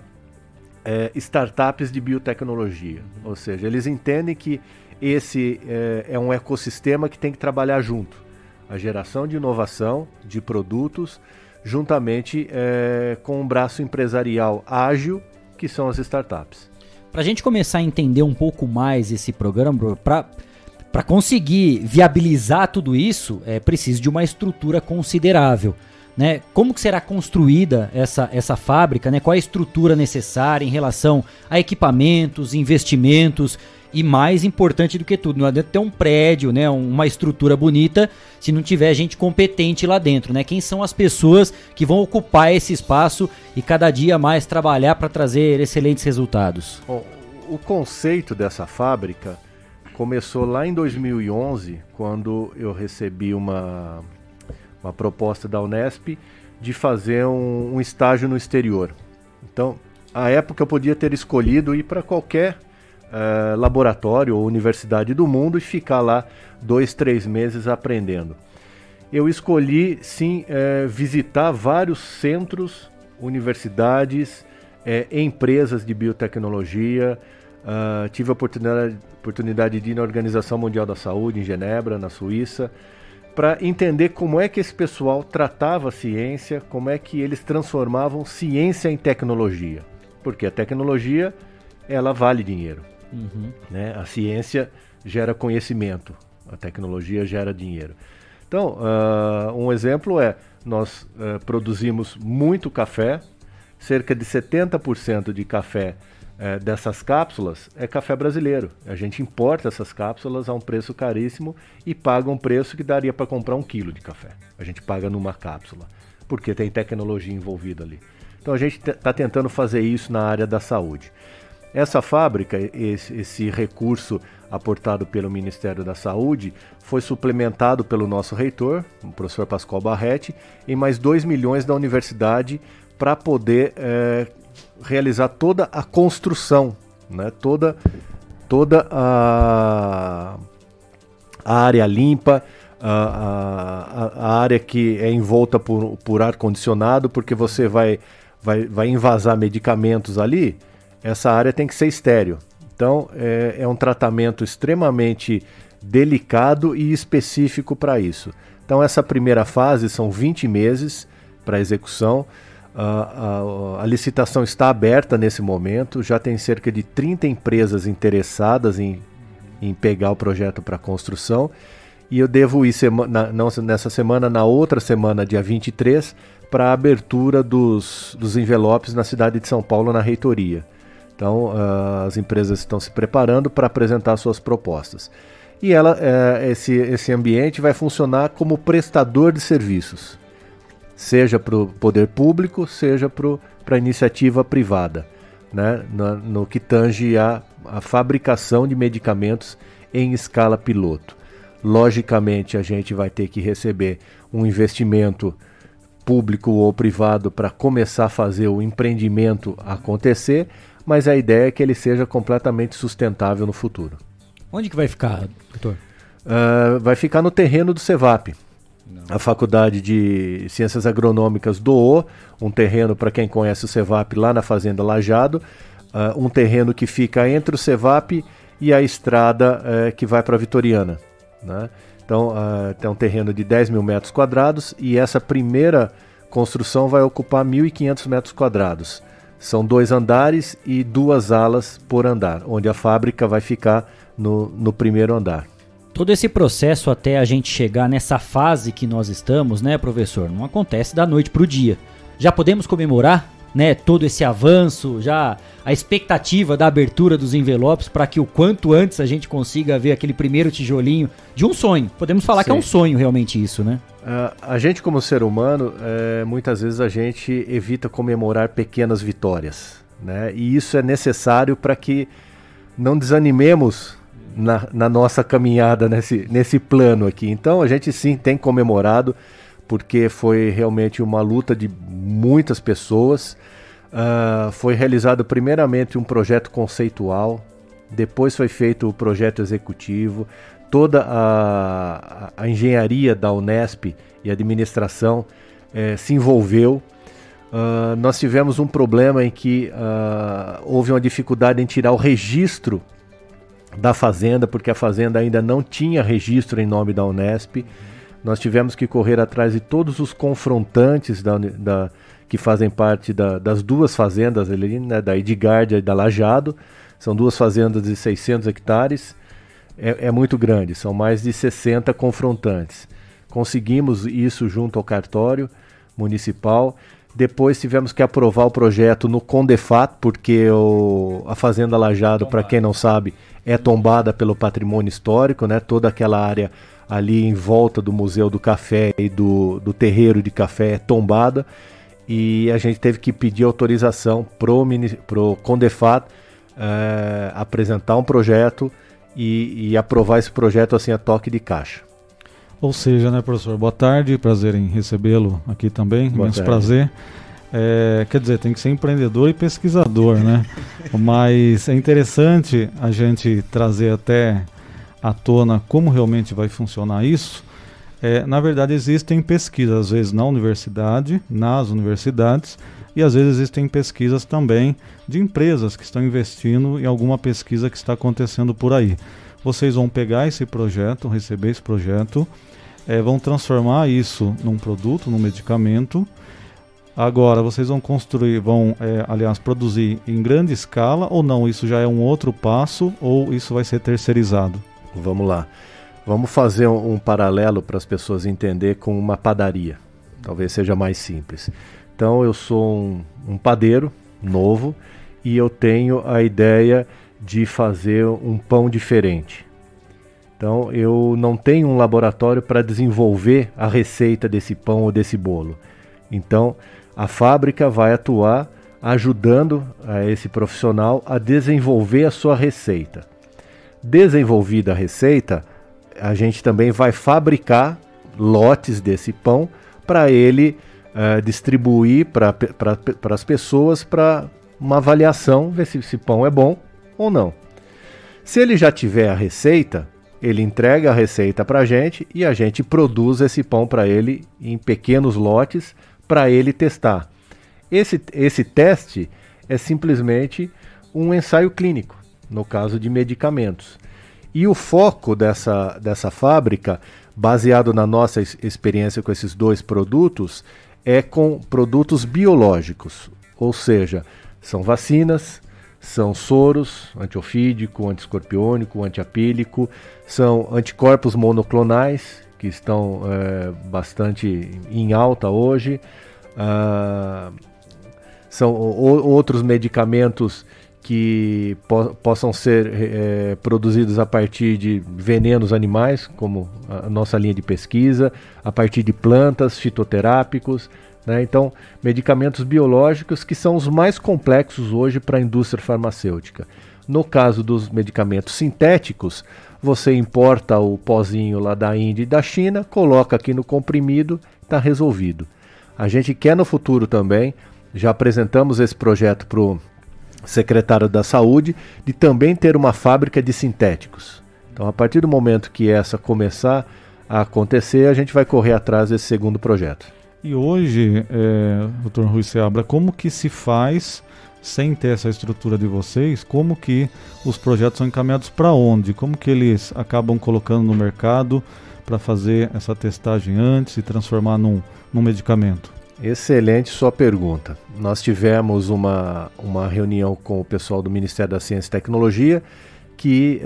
é, startups de biotecnologia. Ou seja, eles entendem que esse é, é um ecossistema que tem que trabalhar junto. A geração de inovação, de produtos, juntamente é, com um braço empresarial ágil, que são as startups. Para a gente começar a entender um pouco mais esse programa, para conseguir viabilizar tudo isso, é preciso de uma estrutura considerável. Né? Como que será construída essa, essa fábrica? Né? Qual a estrutura necessária em relação a equipamentos, investimentos e mais importante do que tudo, não adianta ter um prédio, né, uma estrutura bonita, se não tiver gente competente lá dentro, né? Quem são as pessoas que vão ocupar esse espaço e cada dia mais trabalhar para trazer excelentes resultados? Bom, o conceito dessa fábrica começou lá em 2011, quando eu recebi uma, uma proposta da Unesp de fazer um, um estágio no exterior. Então, a época eu podia ter escolhido ir para qualquer uh, laboratório ou universidade do mundo e ficar lá dois, três meses aprendendo. Eu escolhi sim uh, visitar vários centros, universidades, uh, empresas de biotecnologia. tive a oportunidade, oportunidade de ir na Organização Mundial da Saúde em Genebra, na Suíça, para entender como é que esse pessoal tratava a ciência, como é que eles transformavam ciência em tecnologia. Porque a tecnologia ela vale dinheiro. Uhum. Né? A ciência gera conhecimento, a tecnologia gera dinheiro. Então, uh, um exemplo é: nós uh, produzimos muito café, cerca de 70% de café uh, dessas cápsulas é café brasileiro. A gente importa essas cápsulas a um preço caríssimo e paga um preço que daria para comprar um quilo de café. A gente paga numa cápsula, porque tem tecnologia envolvida ali. Então, a gente está tentando fazer isso na área da saúde. Essa fábrica, esse, esse, recurso aportado pelo Ministério da Saúde, foi suplementado pelo nosso reitor, o professor Pascoal Barretti, em mais 2 milhões da universidade para poder é, realizar toda a construção, né? toda, toda a, a área limpa, a, a, a, área que é envolta por, por ar-condicionado, porque você vai, vai, vai invasar medicamentos ali essa área tem que ser estéreo. Então é, é um tratamento extremamente delicado e específico para isso. Então essa primeira fase são 20 meses para execução. A, a, licitação está aberta nesse momento, já tem cerca de 30 empresas interessadas em, em pegar o projeto para construção. E eu devo ir não nessa semana, na outra semana, dia 23, para a abertura dos, dos envelopes na cidade de São Paulo, na reitoria. Então, uh, as empresas estão se preparando para apresentar suas propostas. E ela, uh, esse, esse ambiente vai funcionar como prestador de serviços, seja para o poder público, seja para a iniciativa privada, né? no, no que tange a, a fabricação de medicamentos em escala piloto. Logicamente, a gente vai ter que receber um investimento público ou privado para começar a fazer o empreendimento acontecer, mas a ideia é que ele seja completamente sustentável no futuro. Onde que vai ficar, doutor? Uh, vai ficar no terreno do CEVAP. Não. A Faculdade de Ciências Agronômicas doou um terreno para quem conhece o CEVAP lá na Fazenda Lajado, uh, um terreno que fica entre o CEVAP e a estrada uh, que vai para Vitoriana. Né? Então, uh, tem um terreno de 10 mil metros quadrados e essa primeira construção vai ocupar 1.500 metros quadrados. São dois andares e duas alas por andar, onde a fábrica vai ficar no, no primeiro andar. Todo esse processo até a gente chegar nessa fase que nós estamos, né, professor? Não acontece da noite para o dia. Já podemos comemorar né, todo esse avanço, já a expectativa da abertura dos envelopes para que o quanto antes a gente consiga ver aquele primeiro tijolinho de um sonho. Podemos falar Sim. que é um sonho realmente isso, né? A gente como ser humano, é, muitas vezes a gente evita comemorar pequenas vitórias, né? E isso é necessário para que não desanimemos na, na, nossa caminhada nesse, nesse plano aqui. Então a gente sim tem comemorado porque foi realmente uma luta de muitas pessoas. Uh, foi realizado primeiramente um projeto conceitual, depois foi feito o projeto executivo, toda a, a engenharia da Unesp e a administração eh, se envolveu. Uh, nós tivemos um problema em que uh, houve uma dificuldade em tirar o registro da fazenda, porque a fazenda ainda não tinha registro em nome da Unesp. Nós tivemos que correr atrás de todos os confrontantes da, da que fazem parte da, das duas fazendas ali, né, da Edgardia e da Lajado. São duas fazendas de 600 hectares. É, é muito grande, são mais de 60 confrontantes. Conseguimos isso junto ao cartório municipal. Depois tivemos que aprovar o projeto no Condefat, porque o, a Fazenda Lajado, para quem não sabe, é tombada pelo patrimônio histórico, né? Toda aquela área ali em volta do Museu do Café e do, do terreiro de café é tombada e a gente teve que pedir autorização pro, pro Condefat é, apresentar um projeto e, e, aprovar esse projeto assim a toque de caixa. Ou seja, né, professor? Boa tarde, prazer em recebê-lo aqui também, Boa imenso tarde. prazer. É, quer dizer, tem que ser empreendedor e pesquisador, né? [LAUGHS] Mas é interessante a gente trazer até à tona como realmente vai funcionar isso. É, na verdade, existem pesquisas, às vezes na universidade, nas universidades, e às vezes existem pesquisas também de empresas que estão investindo em alguma pesquisa que está acontecendo por aí. Vocês vão pegar esse projeto, receber esse projeto, é, vão transformar isso num produto, num medicamento. Agora, vocês vão construir, vão, é, aliás, produzir em grande escala ou não? Isso já é um outro passo ou isso vai ser terceirizado? Vamos lá. Vamos fazer um, um paralelo para as pessoas entender com uma padaria. Talvez seja mais simples. Então eu sou um, um padeiro novo e eu tenho a ideia de fazer um pão diferente. Então eu não tenho um laboratório para desenvolver a receita desse pão ou desse bolo. Então a fábrica vai atuar ajudando a esse profissional a desenvolver a sua receita. Desenvolvida a receita, a gente também vai fabricar lotes desse pão para ele uh, distribuir para as pessoas para uma avaliação, ver se esse pão é bom ou não. Se ele já tiver a receita, ele entrega a receita para a gente e a gente produz esse pão para ele em pequenos lotes para ele testar. Esse, esse teste é simplesmente um ensaio clínico no caso de medicamentos. E o foco dessa, dessa fábrica, baseado na nossa experiência com esses dois produtos, é com produtos biológicos, ou seja, são vacinas, são soros, antiofídico, antiescorpiônico, antiapílico, são anticorpos monoclonais, que estão é, bastante em alta hoje, ah, são outros medicamentos que po possam ser é, produzidos a partir de venenos animais, como a nossa linha de pesquisa, a partir de plantas, fitoterápicos. Né? Então, medicamentos biológicos que são os mais complexos hoje para a indústria farmacêutica. No caso dos medicamentos sintéticos, você importa o pozinho lá da Índia e da China, coloca aqui no comprimido, está resolvido. A gente quer no futuro também, já apresentamos esse projeto para o secretário da Saúde, de também ter uma fábrica de sintéticos. Então, a partir do momento que essa começar a acontecer, a gente vai correr atrás desse segundo projeto. E hoje, é, doutor Rui Seabra, como que se faz, sem ter essa estrutura de vocês, como que os projetos são encaminhados para onde? Como que eles acabam colocando no mercado para fazer essa testagem antes e transformar num, num medicamento? Excelente sua pergunta. Nós tivemos uma, uma reunião com o pessoal do Ministério da Ciência e Tecnologia que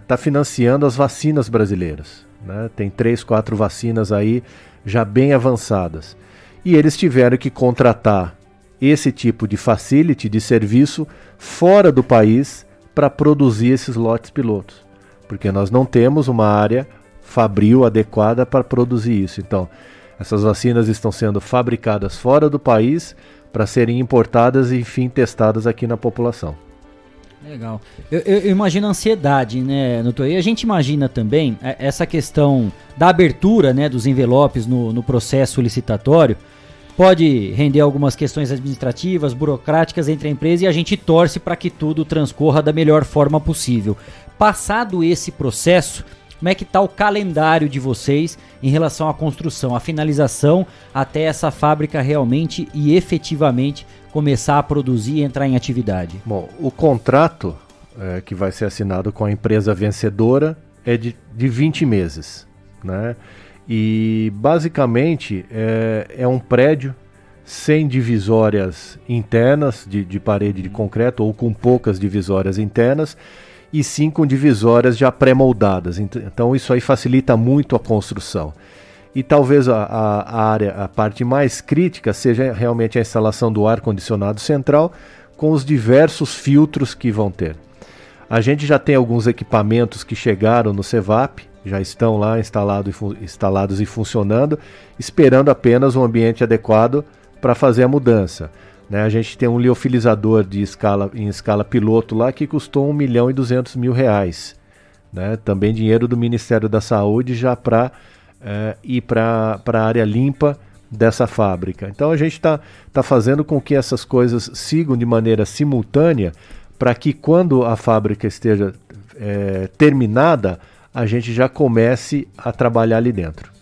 está é, financiando as vacinas brasileiras. Né? Tem três, quatro vacinas aí já bem avançadas. E eles tiveram que contratar esse tipo de facility, de serviço, fora do país para produzir esses lotes pilotos. Porque nós não temos uma área fabril adequada para produzir isso. Então, essas vacinas estão sendo fabricadas fora do país para serem importadas e, enfim, testadas aqui na população. Legal. Eu, eu, eu, imagino a ansiedade, né, doutor? E a gente imagina também é, essa questão da abertura né, dos envelopes no, no processo licitatório. Pode render algumas questões administrativas, burocráticas entre a empresa e a gente torce para que tudo transcorra da melhor forma possível. Passado esse processo, como é que está o calendário de vocês em relação à construção, à finalização, até essa fábrica realmente e efetivamente começar a produzir e entrar em atividade? Bom, o contrato é, que vai ser assinado com a empresa vencedora é de, de 20 meses, né? E basicamente é, é um prédio sem divisórias internas de, de parede de concreto ou com poucas divisórias internas e sim com divisórias já pré-moldadas. Então isso aí facilita muito a construção. E talvez a, a, área, a parte mais crítica seja realmente a instalação do ar condicionado central com os diversos filtros que vão ter. A gente já tem alguns equipamentos que chegaram no CEVAP, já estão lá instalado e instalados e funcionando, esperando apenas um ambiente adequado para fazer a mudança. Né? A gente tem um liofilizador de escala, em escala piloto lá que custou 1 milhão e 200 mil reais. Né? Também dinheiro do Ministério da Saúde já para é, ir para a área limpa dessa fábrica. Então a gente está tá fazendo com que essas coisas sigam de maneira simultânea para que quando a fábrica esteja é, terminada, a gente já comece a trabalhar ali dentro.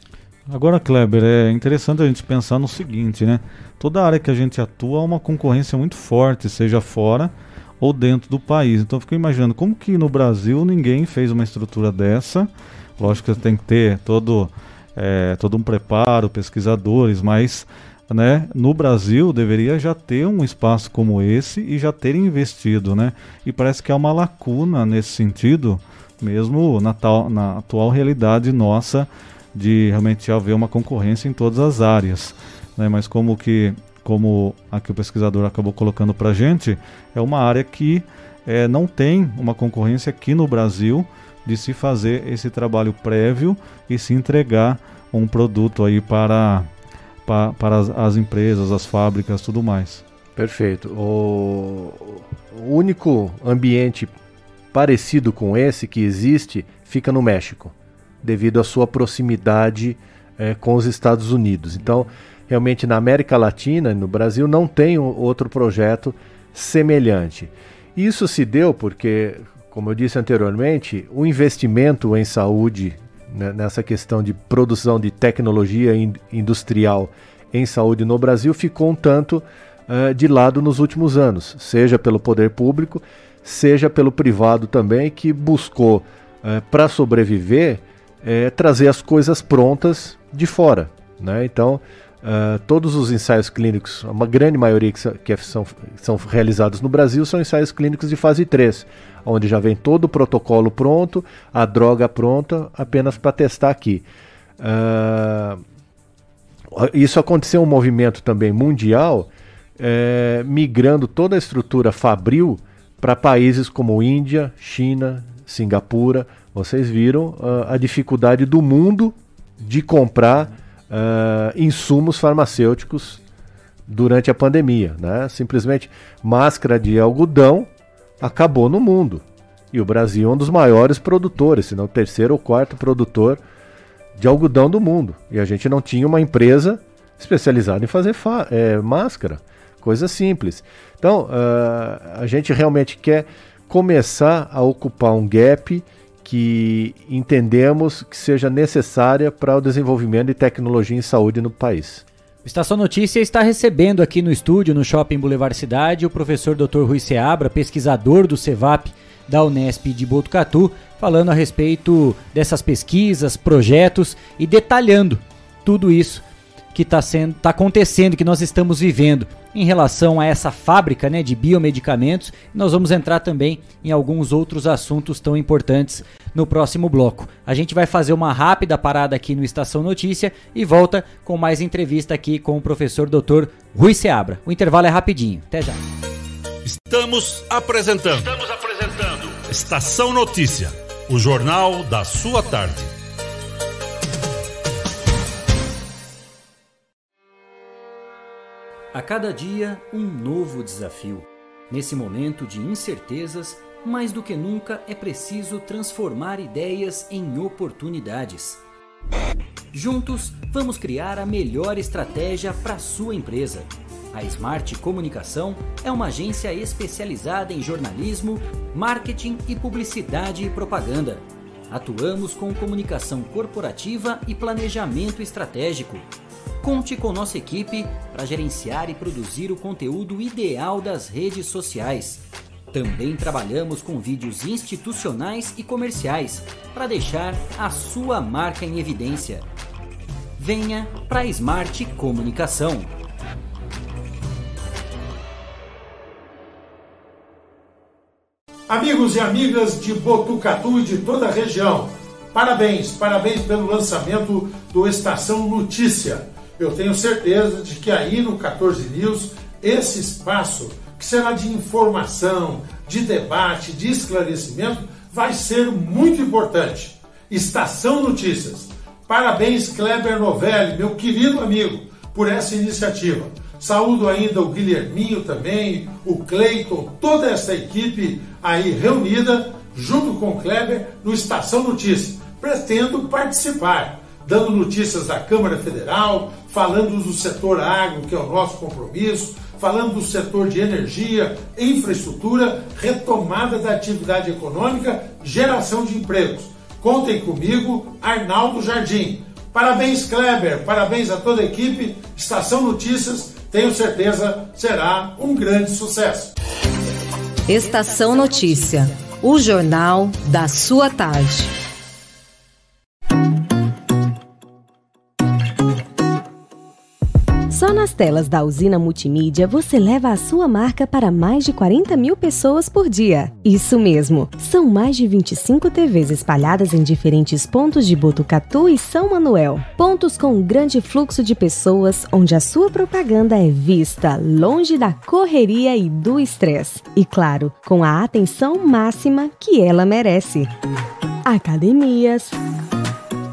Agora, Kleber, é interessante a gente pensar no seguinte, né? Toda área que a gente atua há uma concorrência muito forte, seja fora ou dentro do país. Então, eu fico imaginando como que no Brasil ninguém fez uma estrutura dessa. Lógico que tem que ter todo, é, todo um preparo, pesquisadores, mas né, no Brasil deveria já ter um espaço como esse e já ter investido, né? E parece que há uma lacuna nesse sentido mesmo na, tal, na atual realidade nossa de realmente haver uma concorrência em todas as áreas. Né? Mas como que como aqui o pesquisador acabou colocando para gente, é uma área que é, não tem uma concorrência aqui no Brasil de se fazer esse trabalho prévio e se entregar um produto aí para, para, para as, as empresas, as fábricas, tudo mais. Perfeito. O único ambiente parecido com esse que existe fica no México, devido à sua proximidade é, com os Estados Unidos. Então, realmente na América Latina, no Brasil, não tem outro projeto semelhante. Isso se deu porque, como eu disse anteriormente, o investimento em saúde, né, nessa questão de produção de tecnologia in industrial em saúde no Brasil, ficou um tanto uh, de lado nos últimos anos, seja pelo poder público, seja pelo privado também, que buscou, é, para sobreviver, é, trazer as coisas prontas de fora. Né? Então, uh, todos os ensaios clínicos, uma grande maioria que, que são, são realizados no Brasil, são ensaios clínicos de fase 3, onde já vem todo o protocolo pronto, a droga pronta, apenas para testar aqui. Uh, isso aconteceu um movimento também mundial, é, migrando toda a estrutura fabril para países como Índia, China, Singapura. Vocês viram uh, a dificuldade do mundo de comprar uh, insumos farmacêuticos durante a pandemia. Né? Simplesmente máscara de algodão acabou no mundo. E o Brasil é um dos maiores produtores, se não o terceiro ou quarto produtor de algodão do mundo. E a gente não tinha uma empresa especializada em fazer é, máscara. Coisa simples. Então, uh, a gente realmente quer começar a ocupar um gap que entendemos que seja necessária para o desenvolvimento de tecnologia em saúde no país. O Estação Notícia está recebendo aqui no estúdio, no Shopping Boulevard Cidade, o professor Dr. Rui Seabra, pesquisador do CEVAP da Unesp de Botucatu, falando a respeito dessas pesquisas, projetos e detalhando tudo isso que está tá acontecendo, que nós estamos vivendo em relação a essa fábrica né, de biomedicamentos. Nós vamos entrar também em alguns outros assuntos tão importantes no próximo bloco. A gente vai fazer uma rápida parada aqui no Estação Notícia e volta com mais entrevista aqui com o professor Dr. Rui Seabra. O intervalo é rapidinho. Até já. Estamos apresentando. Estamos apresentando. Estação Notícia, o jornal da sua tarde. A cada dia, um novo desafio. Nesse momento de incertezas, mais do que nunca é preciso transformar ideias em oportunidades. Juntos, vamos criar a melhor estratégia para sua empresa. A Smart Comunicação é uma agência especializada em jornalismo, marketing e publicidade e propaganda. Atuamos com comunicação corporativa e planejamento estratégico Conte com nossa equipe para gerenciar e produzir o conteúdo ideal das redes sociais. Também trabalhamos com vídeos institucionais e comerciais para deixar a sua marca em evidência. Venha para a Smart Comunicação. Amigos e amigas de Botucatu e de toda a região, parabéns, parabéns pelo lançamento do Estação Notícia eu tenho certeza de que aí no 14 News, esse espaço que será de informação, de debate, de esclarecimento, vai ser muito importante. Estação Notícias. Parabéns, Kleber Novelli, meu querido amigo, por essa iniciativa. Saúdo ainda o Guilherminho também, o Cleiton, toda essa equipe aí reunida, junto com o Kleber, no Estação Notícias. Pretendo participar dando notícias da Câmara Federal, falando do setor agro, que é o nosso compromisso, falando do setor de energia, infraestrutura, retomada da atividade econômica, geração de empregos. Contem comigo, Arnaldo Jardim. Parabéns, Kleber, parabéns a toda a equipe. Estação Notícias, tenho certeza, será um grande sucesso. Estação Notícia, o jornal da sua tarde. Nas telas da usina multimídia você leva a sua marca para mais de 40 mil pessoas por dia. Isso mesmo, são mais de 25 TVs espalhadas em diferentes pontos de Botucatu e São Manuel. Pontos com um grande fluxo de pessoas, onde a sua propaganda é vista longe da correria e do estresse. E claro, com a atenção máxima que ela merece. Academias,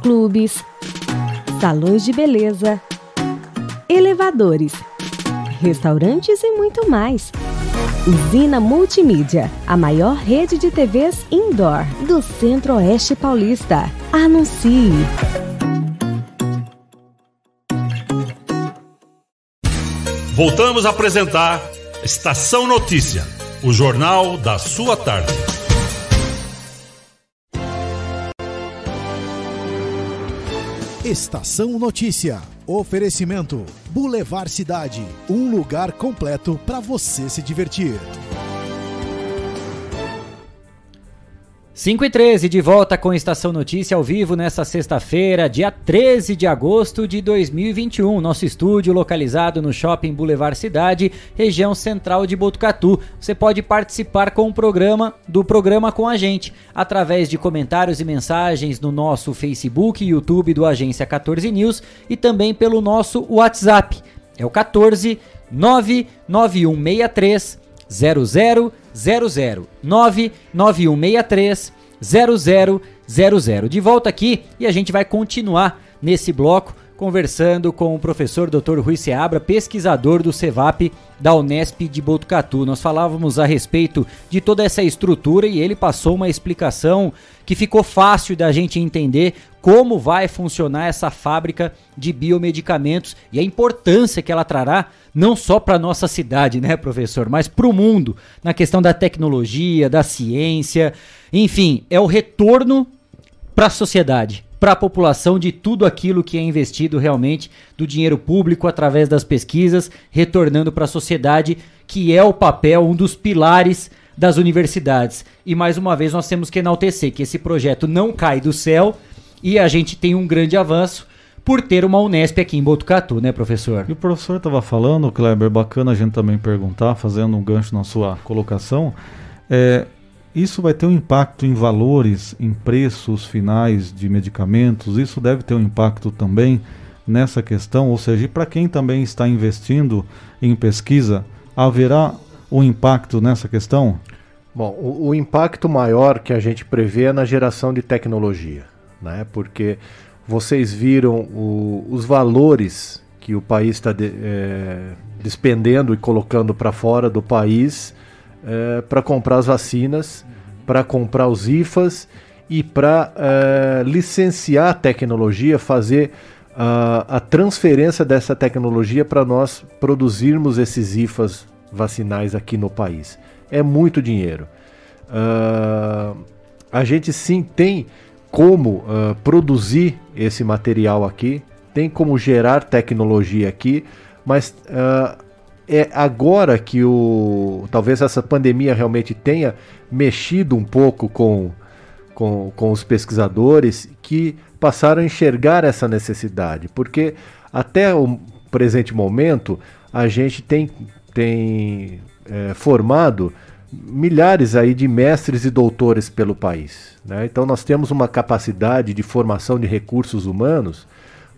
clubes, salões de beleza elevadores, restaurantes e muito mais. Usina Multimídia, a maior rede de TVs indoor do Centro-Oeste Paulista. Anuncie! Voltamos a apresentar Estação Notícia, o jornal da sua tarde. Estação Notícia. Oferecimento: Boulevard Cidade, um lugar completo para você se divertir. 5 e 13, de volta com Estação Notícia ao vivo nesta sexta-feira, dia 13 de agosto de 2021. Nosso estúdio localizado no Shopping Boulevard Cidade, região central de Botucatu. Você pode participar com o programa do programa com a gente através de comentários e mensagens no nosso Facebook e YouTube do Agência 14 News e também pelo nosso WhatsApp. É o 14 99163 0000 99163 0000. De volta aqui e a gente vai continuar nesse bloco conversando com o professor Dr. Rui Seabra, pesquisador do CEVAP da Unesp de Botucatu. Nós falávamos a respeito de toda essa estrutura e ele passou uma explicação que ficou fácil da gente entender como vai funcionar essa fábrica de biomedicamentos e a importância que ela trará não só para nossa cidade, né, professor, mas para o mundo, na questão da tecnologia, da ciência, enfim, é o retorno para a sociedade para a população de tudo aquilo que é investido realmente do dinheiro público através das pesquisas, retornando para a sociedade, que é o papel, um dos pilares das universidades. E mais uma vez nós temos que enaltecer que esse projeto não cai do céu e a gente tem um grande avanço por ter uma Unesp aqui em Botucatu, né, professor? E o professor estava falando, Kleber, bacana a gente também perguntar, fazendo um gancho na sua colocação. É, isso vai ter um impacto em valores, em preços finais de medicamentos, isso deve ter um impacto também nessa questão, ou seja, para quem também está investindo em pesquisa, haverá um impacto nessa questão? Bom, o, o impacto maior que a gente prevê é na geração de tecnologia, né? Porque vocês viram o, os valores que o país está de, é, despendendo e colocando para fora do país é, para comprar as vacinas, para comprar os IFAs e para é, licenciar a tecnologia, fazer a, a transferência dessa tecnologia para nós produzirmos esses IFAs vacinais aqui no país. É muito dinheiro. Uh, a gente sim tem como uh, produzir esse material aqui, tem como gerar tecnologia aqui, mas uh, é agora que o talvez essa pandemia realmente tenha mexido um pouco com, com, com os pesquisadores que passaram a enxergar essa necessidade, porque até o presente momento a gente tem, tem é, formado milhares aí de mestres e doutores pelo país. Né? Então nós temos uma capacidade de formação de recursos humanos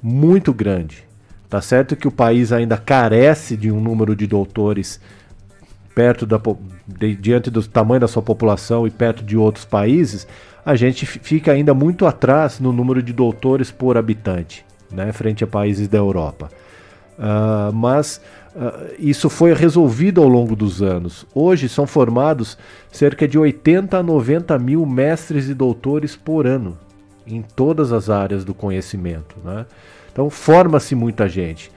muito grande. Tá certo que o país ainda carece de um número de doutores perto da de, diante do tamanho da sua população e perto de outros países, a gente fica ainda muito atrás no número de doutores por habitante, né, frente a países da Europa. Uh, mas isso foi resolvido ao longo dos anos. Hoje são formados cerca de 80 a 90 mil mestres e doutores por ano em todas as áreas do conhecimento. Né? Então forma-se muita gente.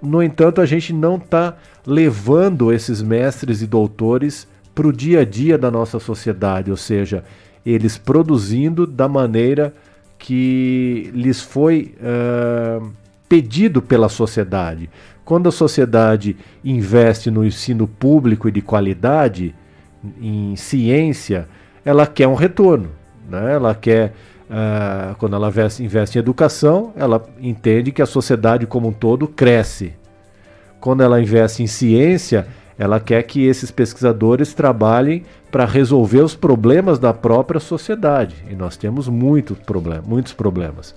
No entanto, a gente não está levando esses mestres e doutores para o dia a dia da nossa sociedade, ou seja, eles produzindo da maneira que lhes foi uh, pedido pela sociedade. Quando a sociedade investe no ensino público e de qualidade, em ciência, ela quer um retorno. Né? Ela quer, uh, quando ela investe, em educação, ela entende que a sociedade como um todo cresce. Quando ela investe em ciência, ela quer que esses pesquisadores trabalhem para resolver os problemas da própria sociedade. E nós temos muito muitos problemas.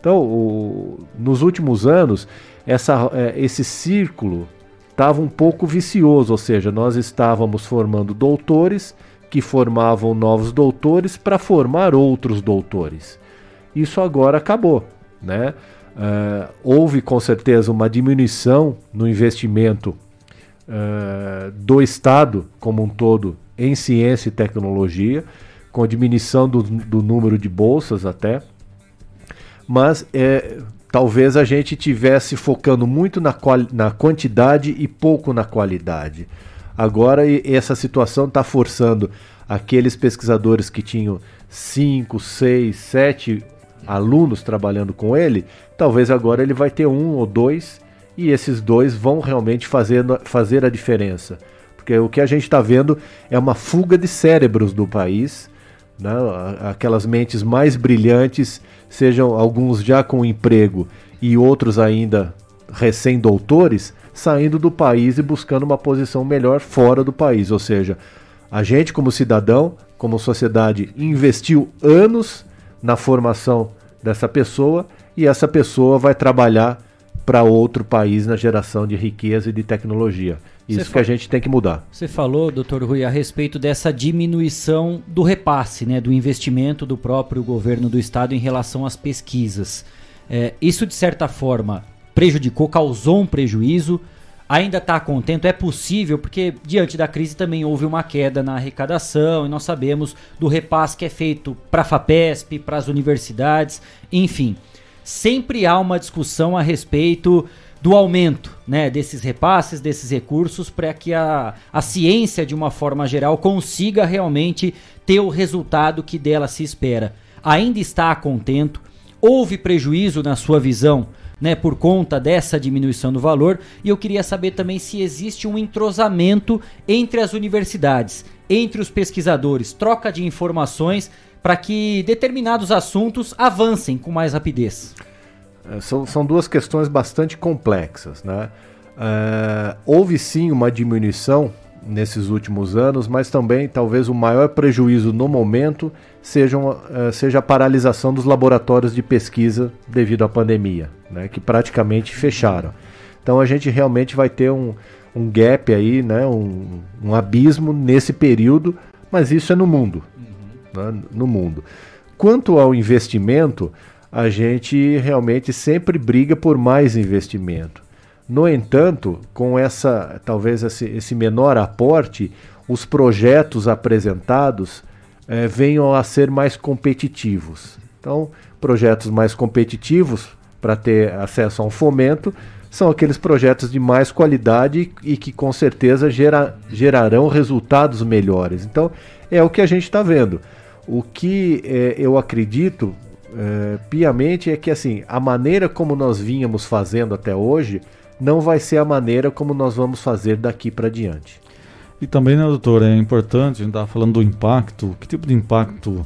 Então, o, nos últimos anos, essa, é, esse círculo estava um pouco vicioso, ou seja, nós estávamos formando doutores que formavam novos doutores para formar outros doutores. Isso agora acabou. Né? Uh, houve com certeza uma diminuição no investimento uh, do Estado como um todo em ciência e tecnologia, com a diminuição do, do número de bolsas até, mas é, talvez a gente tivesse focando muito na, na quantidade e pouco na qualidade. Agora essa situação está forçando aqueles pesquisadores que tinham 5, 6, 7 alunos trabalhando com ele, talvez agora ele vai ter um ou dois e esses dois vão realmente fazer, fazer a diferença. Porque o que a gente está vendo é uma fuga de cérebros do país, né? aquelas mentes mais brilhantes, sejam alguns já com emprego e outros ainda recém-doutores, saindo do país e buscando uma posição melhor fora do país. Ou seja, a gente, como cidadão, como sociedade, investiu anos na formação dessa pessoa e essa pessoa vai trabalhar para outro país na geração de riqueza e de tecnologia. Isso que a gente tem que mudar. Você falou, doutor Rui, a respeito dessa diminuição do repasse, né, do investimento do próprio governo do estado em relação às pesquisas. É, isso, de certa forma, prejudicou, causou um prejuízo. Ainda está contento? É possível, porque diante da crise também houve uma queda na arrecadação e nós sabemos do repasse que é feito para a FAPESP, para as universidades, enfim sempre há uma discussão a respeito do aumento né, desses repasses, desses recursos, para que a, a ciência, de uma forma geral, consiga realmente ter o resultado que dela se espera. Ainda está contento? Houve prejuízo na sua visão né, por conta dessa diminuição do valor. E eu queria saber também se existe um entrosamento entre as universidades, entre os pesquisadores, troca de informações para que determinados assuntos avancem com mais rapidez. É, são, são duas questões bastante complexas. Né? É, houve sim uma diminuição nesses últimos anos, mas também talvez o maior prejuízo no momento seja, uma, uh, seja a paralisação dos laboratórios de pesquisa devido à pandemia, né, que praticamente fecharam. Então a gente realmente vai ter um, um gap aí, né, um, um abismo nesse período, mas isso é no mundo. Uhum. Né, no mundo. Quanto ao investimento, a gente realmente sempre briga por mais investimento. No entanto, com essa talvez esse, menor aporte, os projetos apresentados eh, venham a ser mais competitivos. Então, projetos mais competitivos para ter acesso a um fomento são aqueles projetos de mais qualidade e que com certeza gera, gerarão resultados melhores. Então, é o que a gente está vendo. O que eh, eu acredito eh, piamente é que assim a maneira como nós vínhamos fazendo até hoje não vai ser a maneira como nós vamos fazer daqui para diante. E também, né, doutor, é importante, a gente estava falando do impacto, que tipo de impacto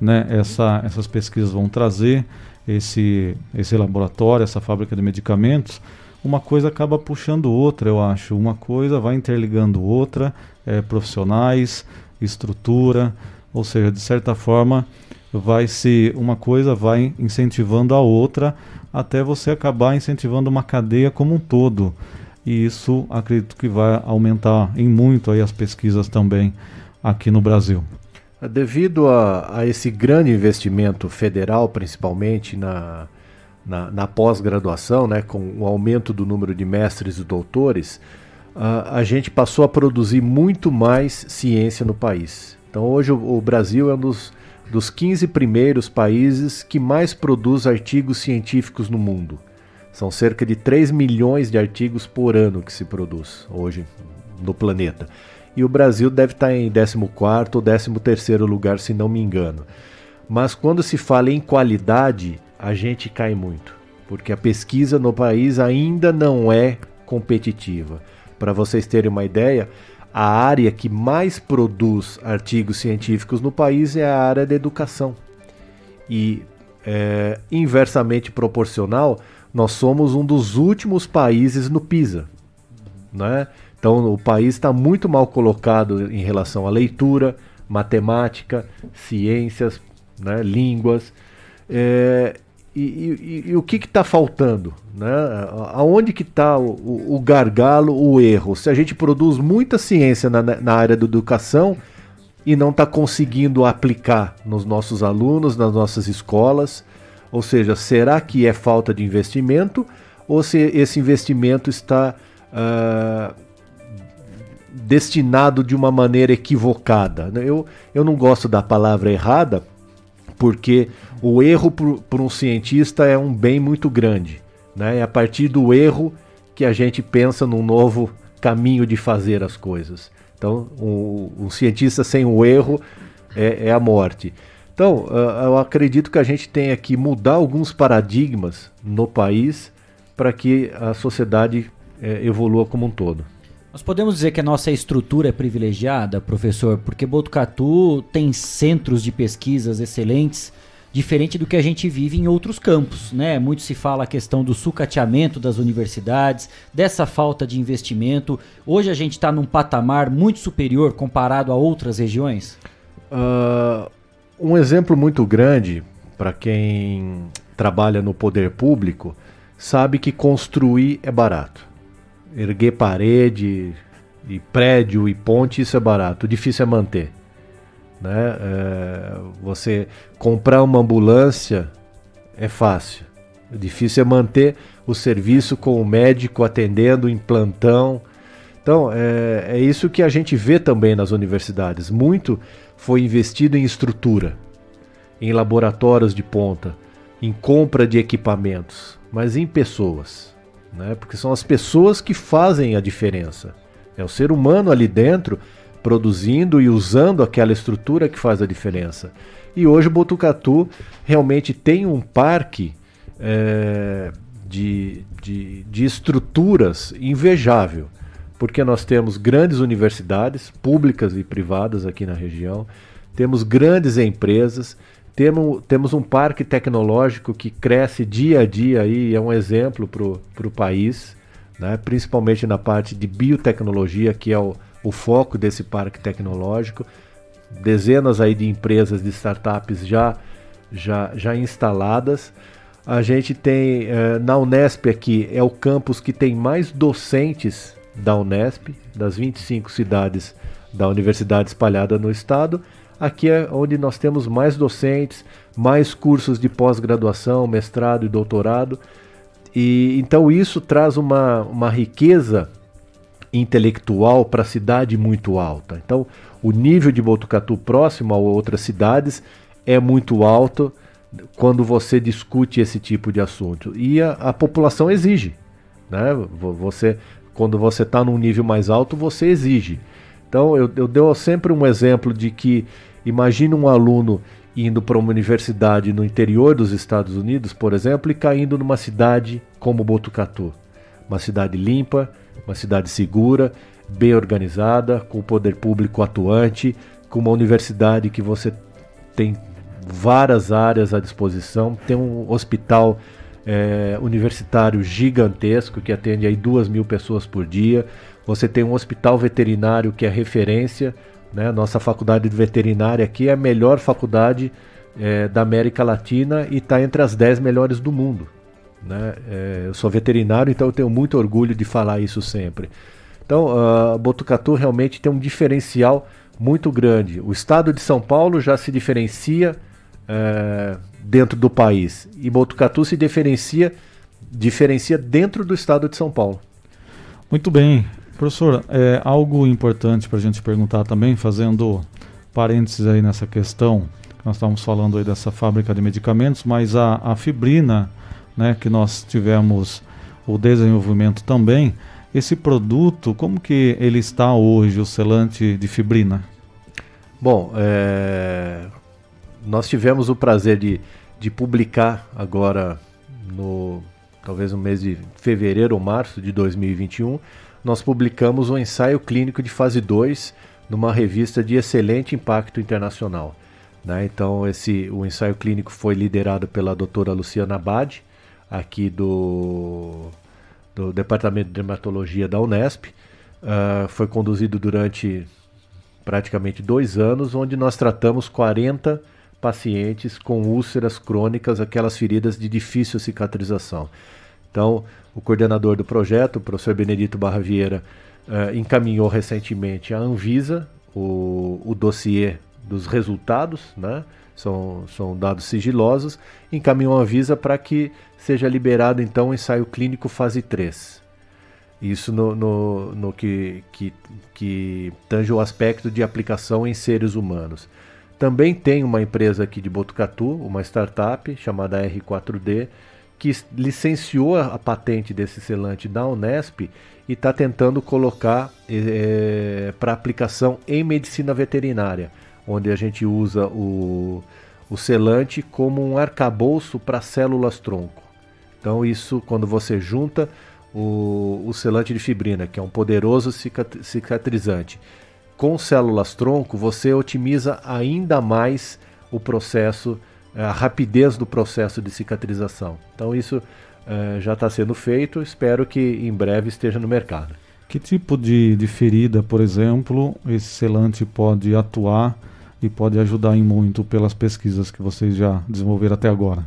né, essa, essas pesquisas vão trazer, esse, esse laboratório, essa fábrica de medicamentos, uma coisa acaba puxando outra, eu acho. Uma coisa vai interligando outra, é, profissionais, estrutura, ou seja, de certa forma, vai se uma coisa vai incentivando a outra até você acabar incentivando uma cadeia como um todo. E isso acredito que vai aumentar em muito aí as pesquisas também aqui no Brasil. Devido a, a esse grande investimento federal, principalmente na, na, na pós-graduação, né, com o aumento do número de mestres e doutores, a, a gente passou a produzir muito mais ciência no país. Então hoje o, o Brasil é um dos dos 15 primeiros países que mais produz artigos científicos no mundo. São cerca de 3 milhões de artigos por ano que se produz hoje no planeta. E o Brasil deve estar em 14 ou 13 lugar, se não me engano. Mas quando se fala em qualidade, a gente cai muito, porque a pesquisa no país ainda não é competitiva. Para vocês terem uma ideia, a área que mais produz artigos científicos no país é a área da educação. E é, inversamente proporcional, nós somos um dos últimos países no PISA. Né? Então o país está muito mal colocado em relação à leitura, matemática, ciências, né, línguas. É, e, e, o que está faltando? Né? Aonde que está o, o, gargalo, o erro? Se a gente produz muita ciência na, na área da educação e não está conseguindo aplicar nos nossos alunos, nas nossas escolas, ou seja, será que é falta de investimento ou se esse investimento está uh, destinado de uma maneira equivocada? Eu, eu não gosto da palavra errada porque o erro para um cientista é um bem muito grande. Né? É a partir do erro que a gente pensa num novo caminho de fazer as coisas. Então, um, um cientista sem o erro é, é a morte. Então, uh, eu acredito que a gente tem que mudar alguns paradigmas no país para que a sociedade uh, evolua como um todo. Nós podemos dizer que a nossa estrutura é privilegiada, professor, porque Botucatu tem centros de pesquisas excelentes diferente do que a gente vive em outros campos, né? Muito se fala a questão do sucateamento das universidades, dessa falta de investimento. Hoje a gente está num patamar muito superior comparado a outras regiões. Uh, um exemplo muito grande para quem trabalha no poder público sabe que construir é barato. Erguer parede e prédio e ponte isso é barato. Difícil é manter. Né? É, você comprar uma ambulância é fácil. O difícil é manter o serviço com o médico atendendo em plantão. Então, é, é isso que a gente vê também nas universidades. Muito foi investido em estrutura, em laboratórios de ponta, em compra de equipamentos, mas em pessoas. Né? Porque são as pessoas que fazem a diferença. É o ser humano ali dentro produzindo e usando aquela estrutura que faz a diferença. E hoje o Botucatu realmente tem um parque é, de, de, de estruturas invejável, porque nós temos grandes universidades, públicas e privadas aqui na região, temos grandes empresas, temos, temos um parque tecnológico que cresce dia a dia e é um exemplo para o país, né? principalmente na parte de biotecnologia, que é o, o foco desse parque tecnológico. Dezenas aí de empresas, de startups já, já, já instaladas. A gente tem eh, na Unesp aqui, é o campus que tem mais docentes da Unesp, das 25 cidades da universidade espalhada no estado. Aqui é onde nós temos mais docentes, mais cursos de pós-graduação, mestrado e doutorado. E então isso traz uma, uma riqueza intelectual para a cidade muito alta. Então, o nível de Botucatu próximo a outras cidades é muito alto quando você discute esse tipo de assunto. E a, a população exige. Né? Você, quando você está num nível mais alto, você exige. Então eu, eu dou sempre um exemplo de que imagine um aluno indo para uma universidade no interior dos Estados Unidos, por exemplo, e caindo numa cidade como Botucatu. Uma cidade limpa, uma cidade segura, bem organizada, com o poder público atuante, com uma universidade que você tem várias áreas à disposição. Tem um hospital é, universitário gigantesco que atende aí duas mil pessoas por dia. Você tem um hospital veterinário que é referência. Né? Nossa faculdade de veterinária aqui é a melhor faculdade é, da América Latina e está entre as dez melhores do mundo. Né? É, eu sou veterinário, então eu tenho muito orgulho de falar isso sempre. Então, uh, Botucatu realmente tem um diferencial muito grande. O estado de São Paulo já se diferencia é, dentro do país. E Botucatu se diferencia, diferencia dentro do estado de São Paulo. Muito bem. Professor, é algo importante para a gente perguntar também, fazendo parênteses aí nessa questão, nós estávamos falando aí dessa fábrica de medicamentos, mas a, a fibrina, né, que nós tivemos o desenvolvimento também, esse produto, como que ele está hoje, o selante de fibrina? Bom, é, nós tivemos o prazer de, de publicar agora no talvez no mês de fevereiro ou março de 2021, nós publicamos um ensaio clínico de fase 2 numa revista de excelente impacto internacional. Né? Então esse o ensaio clínico foi liderado pela doutora Luciana Abad, aqui do, do Departamento de Dermatologia da Unesp. Uh, foi conduzido durante praticamente dois anos, onde nós tratamos 40 pacientes com úlceras crônicas, aquelas feridas de difícil cicatrização. Então, o coordenador do projeto, o professor Benedito Barra Vieira, uh, encaminhou recentemente à Anvisa o, o dossiê dos resultados, né? são, são dados sigilosos, encaminhou à Anvisa para que seja liberado então o ensaio clínico fase 3. Isso no, no, no que, que, que tange o aspecto de aplicação em seres humanos. Também tem uma empresa aqui de Botucatu, uma startup chamada R4D, que licenciou a patente desse selante da Unesp e está tentando colocar é, para aplicação em medicina veterinária, onde a gente usa o, o selante como um arcabouço para células tronco. Então isso, quando você junta o, o selante de fibrina, que é um poderoso cicatrizante, com células tronco, você otimiza ainda mais o processo, a rapidez do processo de cicatrização. Então isso é, já está sendo feito, espero que em breve esteja no mercado. Que tipo de, de ferida, por exemplo, esse selante pode atuar e pode ajudar em muito pelas pesquisas que vocês já desenvolveram até agora?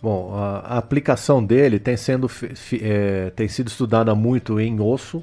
Bom, a, aplicação dele tem, sendo, é, tem sido estudada muito em osso,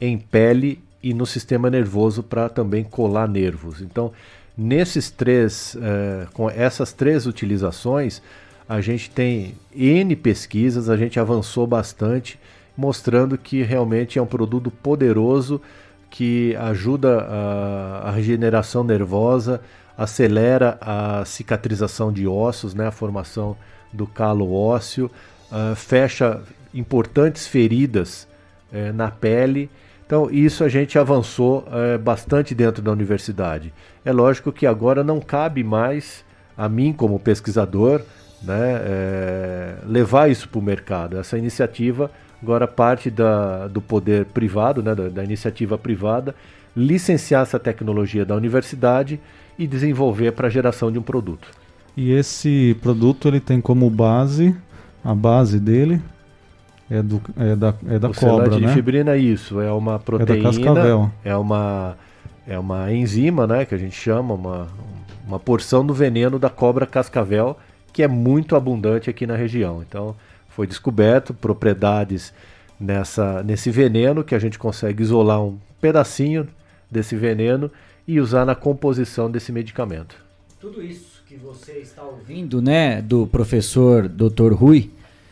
em pele e no sistema nervoso para também colar nervos. Então, nesses três, uh, com essas três utilizações, a gente tem N pesquisas, a gente avançou bastante, mostrando que realmente é um produto poderoso que ajuda a, a regeneração nervosa, acelera a cicatrização de ossos, né, a formação do calo ósseo, uh, fecha importantes feridas uh, na pele então, isso a gente avançou é, bastante dentro da universidade. É lógico que agora não cabe mais a mim, como pesquisador, né, é, levar isso para o mercado. Essa iniciativa agora parte da, do poder privado, né, da, da iniciativa privada, licenciar essa tecnologia da universidade e desenvolver para a geração de um produto. E esse produto ele tem como base, a base dele é, do, é da, é da o cobra, né? de fibrina é isso, é uma proteína, é, é uma é uma enzima, né, que a gente chama, uma, uma porção do veneno da cobra cascavel, que é muito abundante aqui na região. Então, foi descoberto propriedades nessa, nesse veneno que a gente consegue isolar um pedacinho desse veneno e usar na composição desse medicamento. Tudo isso que você está ouvindo, né, do professor Dr. Rui,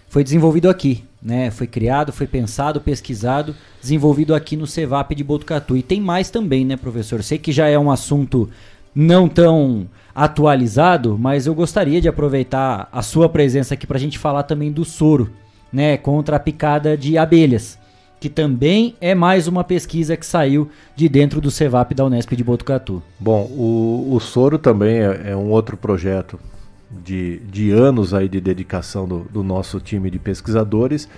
foi desenvolvido aqui, né? Foi criado, foi pensado, pesquisado, desenvolvido aqui no Cevap de Botucatu. E tem mais também, né, professor? Sei que já é um assunto não tão atualizado, mas eu gostaria de aproveitar a sua presença aqui para a gente falar também do soro, né, contra a picada de abelhas, que também é mais uma pesquisa que saiu de dentro do Cevap da Unesp de Botucatu. Bom, o, o soro também é, é um outro projeto de, de anos aí de dedicação do, do nosso time de pesquisadores,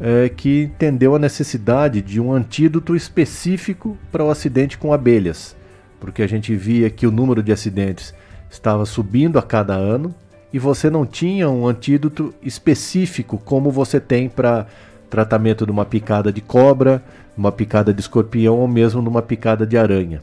é, que entendeu a necessidade de um antídoto específico para o acidente com abelhas, porque a gente via que o número de acidentes estava subindo a cada ano e você não tinha um antídoto específico como você tem para tratamento de uma picada de cobra, uma picada de escorpião ou mesmo numa picada de aranha.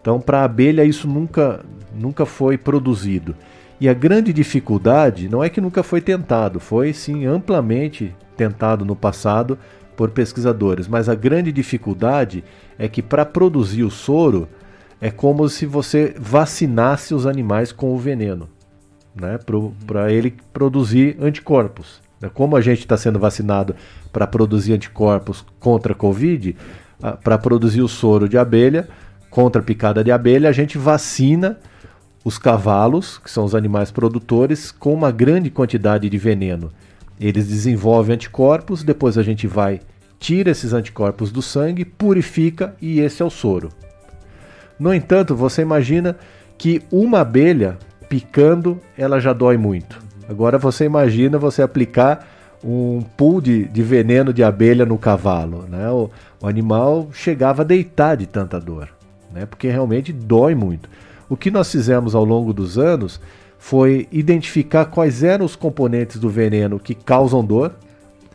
Então, para a abelha isso nunca nunca foi produzido. E a grande dificuldade não é que nunca foi tentado, foi sim amplamente tentado no passado por pesquisadores, mas a grande dificuldade é que para produzir o soro é como se você vacinasse os animais com o veneno, né, para ele produzir anticorpos. Né. Como a gente está sendo vacinado para produzir anticorpos contra a Covid, para produzir o soro de abelha contra a picada de abelha, a gente vacina os cavalos, que são os animais produtores, com uma grande quantidade de veneno. Eles desenvolvem anticorpos, depois a gente vai, tira esses anticorpos do sangue, purifica e esse é o soro. No entanto, você imagina que uma abelha picando, ela já dói muito. Agora você imagina você aplicar um pool de, de veneno de abelha no cavalo. Né? O, o animal chegava a deitar de tanta dor, né? porque realmente dói muito. O que nós fizemos ao longo dos anos foi identificar quais eram os componentes do veneno que causam dor,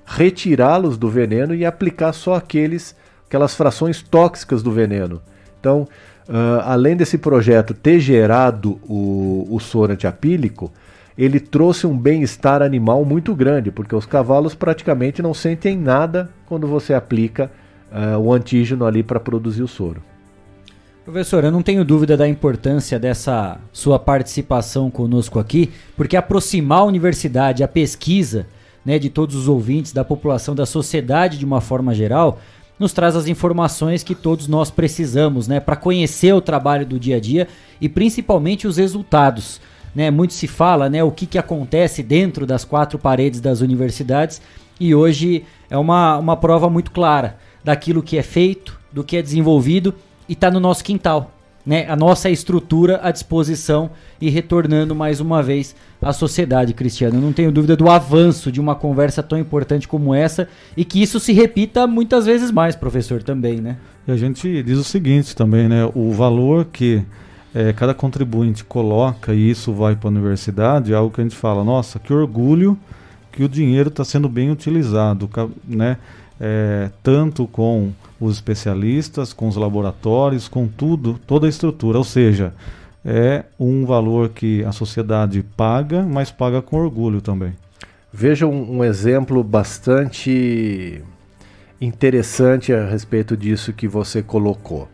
retirá-los do veneno e aplicar só aqueles, aquelas frações tóxicas do veneno. Então, uh, além desse projeto ter gerado o, o soro antiapílico, ele trouxe um bem-estar animal muito grande, porque os cavalos praticamente não sentem nada quando você aplica uh, o antígeno ali para produzir o soro. Professor, eu não tenho dúvida da importância dessa sua participação conosco aqui, porque aproximar a universidade, a pesquisa né, de todos os ouvintes, da população, da sociedade de uma forma geral, nos traz as informações que todos nós precisamos né, para conhecer o trabalho do dia a dia e principalmente os resultados. Né? Muito se fala né, o que, que acontece dentro das quatro paredes das universidades e hoje é uma, uma prova muito clara daquilo que é feito, do que é desenvolvido e está no nosso quintal. Né, a nossa estrutura à disposição e retornando mais uma vez à sociedade, Cristiano. Eu não tenho dúvida do avanço de uma conversa tão importante como essa e que isso se repita muitas vezes mais, professor, também, né? E a gente diz o seguinte também, né? O valor que é, cada contribuinte coloca e isso vai para a universidade é algo que a gente fala, nossa, que orgulho que o dinheiro está sendo bem utilizado, né? É, tanto com os especialistas, com os laboratórios, com tudo, toda a estrutura. Ou seja, é um valor que a sociedade paga, mas paga com orgulho também. Veja um, um exemplo bastante interessante a respeito disso que você colocou.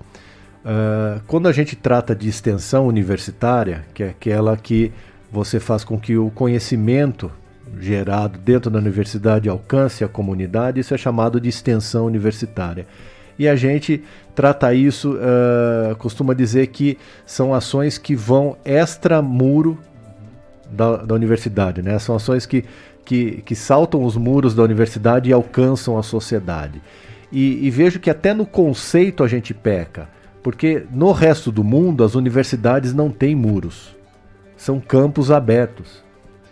Uh, quando a gente trata de extensão universitária, que é aquela que você faz com que o conhecimento gerado dentro da universidade alcance a comunidade, isso é chamado de extensão universitária e a gente trata isso, uh, costuma dizer que são ações que vão extra-muro da, da, universidade, né? São ações que, que, que saltam os muros da universidade e alcançam a sociedade. E, e vejo que até no conceito a gente peca, porque no resto do mundo as universidades não têm muros, são campos abertos.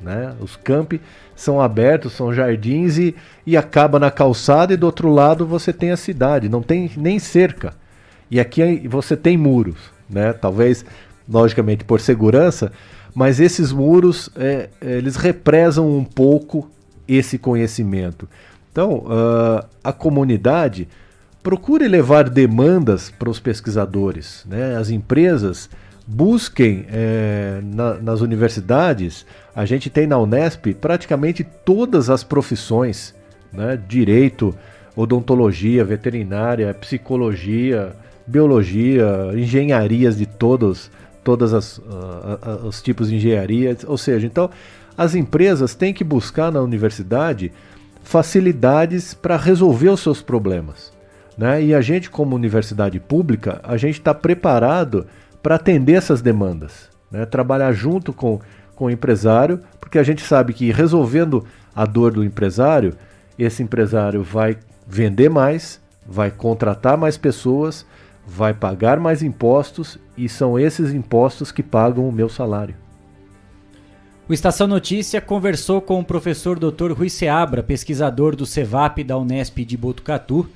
Né? Os campi são abertos, são jardins e, e acaba na calçada e do outro lado você tem a cidade, não tem nem cerca. E aqui você tem muros, né? Talvez, logicamente, por segurança, mas esses muros é, eles represam um pouco esse conhecimento. Então, uh, a comunidade procure levar demandas para os pesquisadores, né? As empresas busquem é, na, nas universidades. A gente tem na Unesp praticamente todas as profissões, né? Direito, odontologia, veterinária, psicologia, biologia, engenharias de todos, todas as uh, os tipos de engenharia, ou seja, então as empresas têm que buscar na universidade facilidades para resolver os seus problemas, né? E a gente como universidade pública, a gente está preparado para atender essas demandas, né? trabalhar junto com, com o empresário, porque a gente sabe que resolvendo a dor do empresário, esse empresário vai vender mais, vai contratar mais pessoas, vai pagar mais impostos e são esses impostos que pagam o meu salário. O Estação Notícia conversou com o professor Dr. Rui Seabra, pesquisador do CEVAP da Unesp de Botucatu,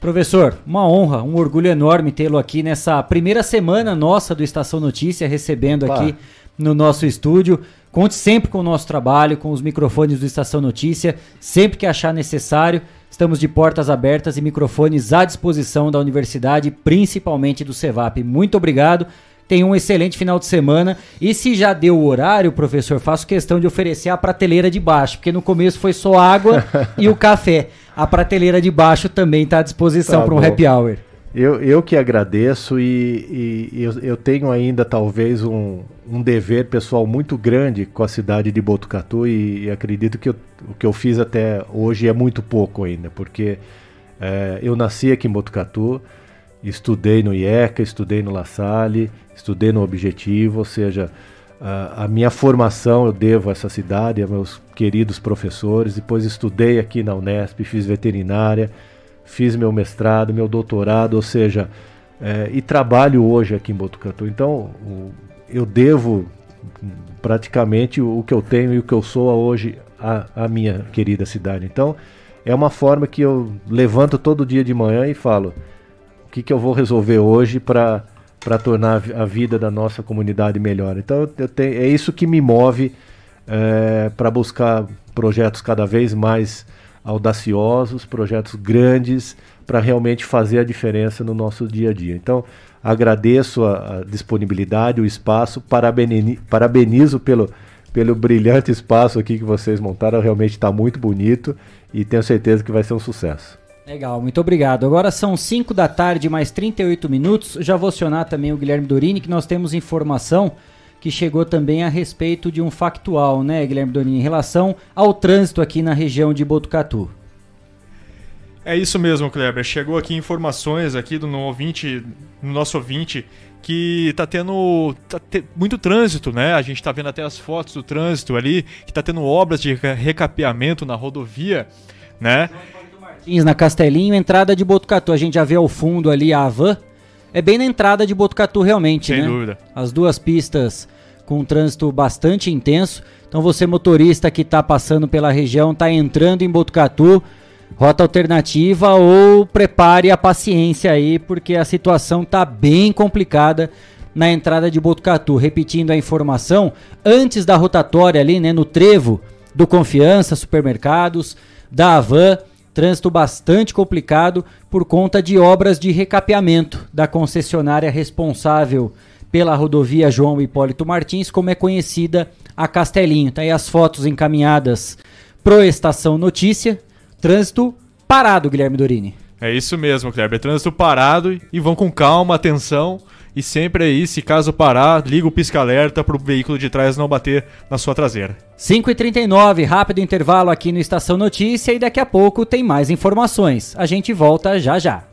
Professor, uma honra, um orgulho enorme tê-lo aqui nessa primeira semana nossa do Estação Notícia, recebendo aqui no nosso estúdio. Conte sempre com o nosso trabalho, com os microfones do Estação Notícia, sempre que achar necessário. Estamos de portas abertas e microfones à disposição da universidade, principalmente do CEVAP. Muito obrigado. Tenha um excelente final de semana. E se já deu o horário, professor, faço questão de oferecer a prateleira de baixo, porque no começo foi só água [LAUGHS] e o café a prateleira de baixo também está à disposição tá para um happy hour. Eu, eu que agradeço e, e eu, eu, tenho ainda talvez um, um dever pessoal muito grande com a cidade de Botucatu e, e acredito que eu, o que eu fiz até hoje é muito pouco ainda, porque é, eu nasci aqui em Botucatu, estudei no IECA, estudei no La Salle, estudei no Objetivo, ou seja, a, minha formação eu devo a essa cidade, a meus queridos professores. Depois estudei aqui na Unesp, fiz veterinária, fiz meu mestrado, meu doutorado, ou seja, é, e trabalho hoje aqui em Botucatu. Então, eu devo praticamente o, o que eu tenho e o que eu sou hoje à, à minha querida cidade. Então, é uma forma que eu levanto todo dia de manhã e falo: o que, que eu vou resolver hoje para para tornar a vida da nossa comunidade melhor. Então é isso que me move é, para buscar projetos cada vez mais audaciosos, projetos grandes, para realmente fazer a diferença no nosso dia a dia. Então agradeço a, a disponibilidade, o espaço, parabenizo, parabenizo pelo, pelo brilhante espaço aqui que vocês montaram, realmente está muito bonito e tenho certeza que vai ser um sucesso. Legal, muito obrigado. Agora são 5 da tarde, mais 38 minutos. Já vou acionar também o Guilherme Dorini, que nós temos informação que chegou também a respeito de um factual, né, Guilherme Dorini, em relação ao trânsito aqui na região de Botucatu. É isso mesmo, Kleber. Chegou aqui informações aqui do no ouvinte, no nosso ouvinte, que tá tendo tá te, muito trânsito, né? A gente tá vendo até as fotos do trânsito ali, que tá tendo obras de recapeamento na rodovia, né? Na Castelinho, entrada de Botucatu. A gente já vê ao fundo ali a Avan. É bem na entrada de Botucatu realmente, Sem né? dúvida. As duas pistas com um trânsito bastante intenso. Então você motorista que está passando pela região, está entrando em Botucatu, rota alternativa ou prepare a paciência aí, porque a situação está bem complicada na entrada de Botucatu. Repetindo a informação, antes da rotatória ali, né, no trevo do Confiança Supermercados, da Avan, Trânsito bastante complicado por conta de obras de recapeamento da concessionária responsável pela rodovia João Hipólito Martins, como é conhecida a Castelinho. Tá aí as fotos encaminhadas pro Estação Notícia. Trânsito parado, Guilherme Dorini. É isso mesmo, Kleber. Trânsito parado e vão com calma, atenção. E sempre aí, se caso parar, liga o pisca-alerta para o veículo de trás não bater na sua traseira. 5h39, rápido intervalo aqui no Estação Notícia e daqui a pouco tem mais informações. A gente volta já já.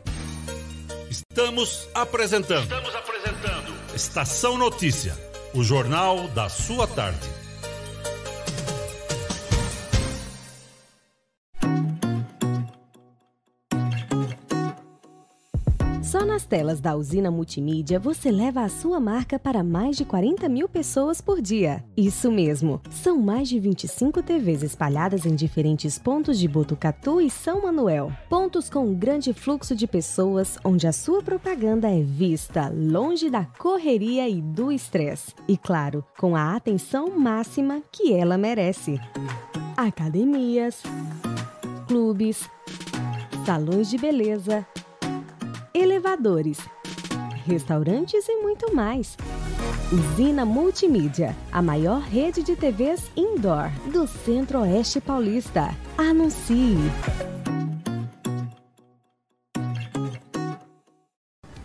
Estamos apresentando. Estamos apresentando. Estação Notícia, o jornal da sua tarde. Só nas telas da usina multimídia você leva a sua marca para mais de 40 mil pessoas por dia. Isso mesmo, são mais de 25 TVs espalhadas em diferentes pontos de Botucatu e São Manuel. Pontos com um grande fluxo de pessoas onde a sua propaganda é vista longe da correria e do estresse. E claro, com a atenção máxima que ela merece. Academias, clubes, salões de beleza elevadores, restaurantes e muito mais. Usina Multimídia, a maior rede de TVs indoor do Centro-Oeste Paulista. Anuncie!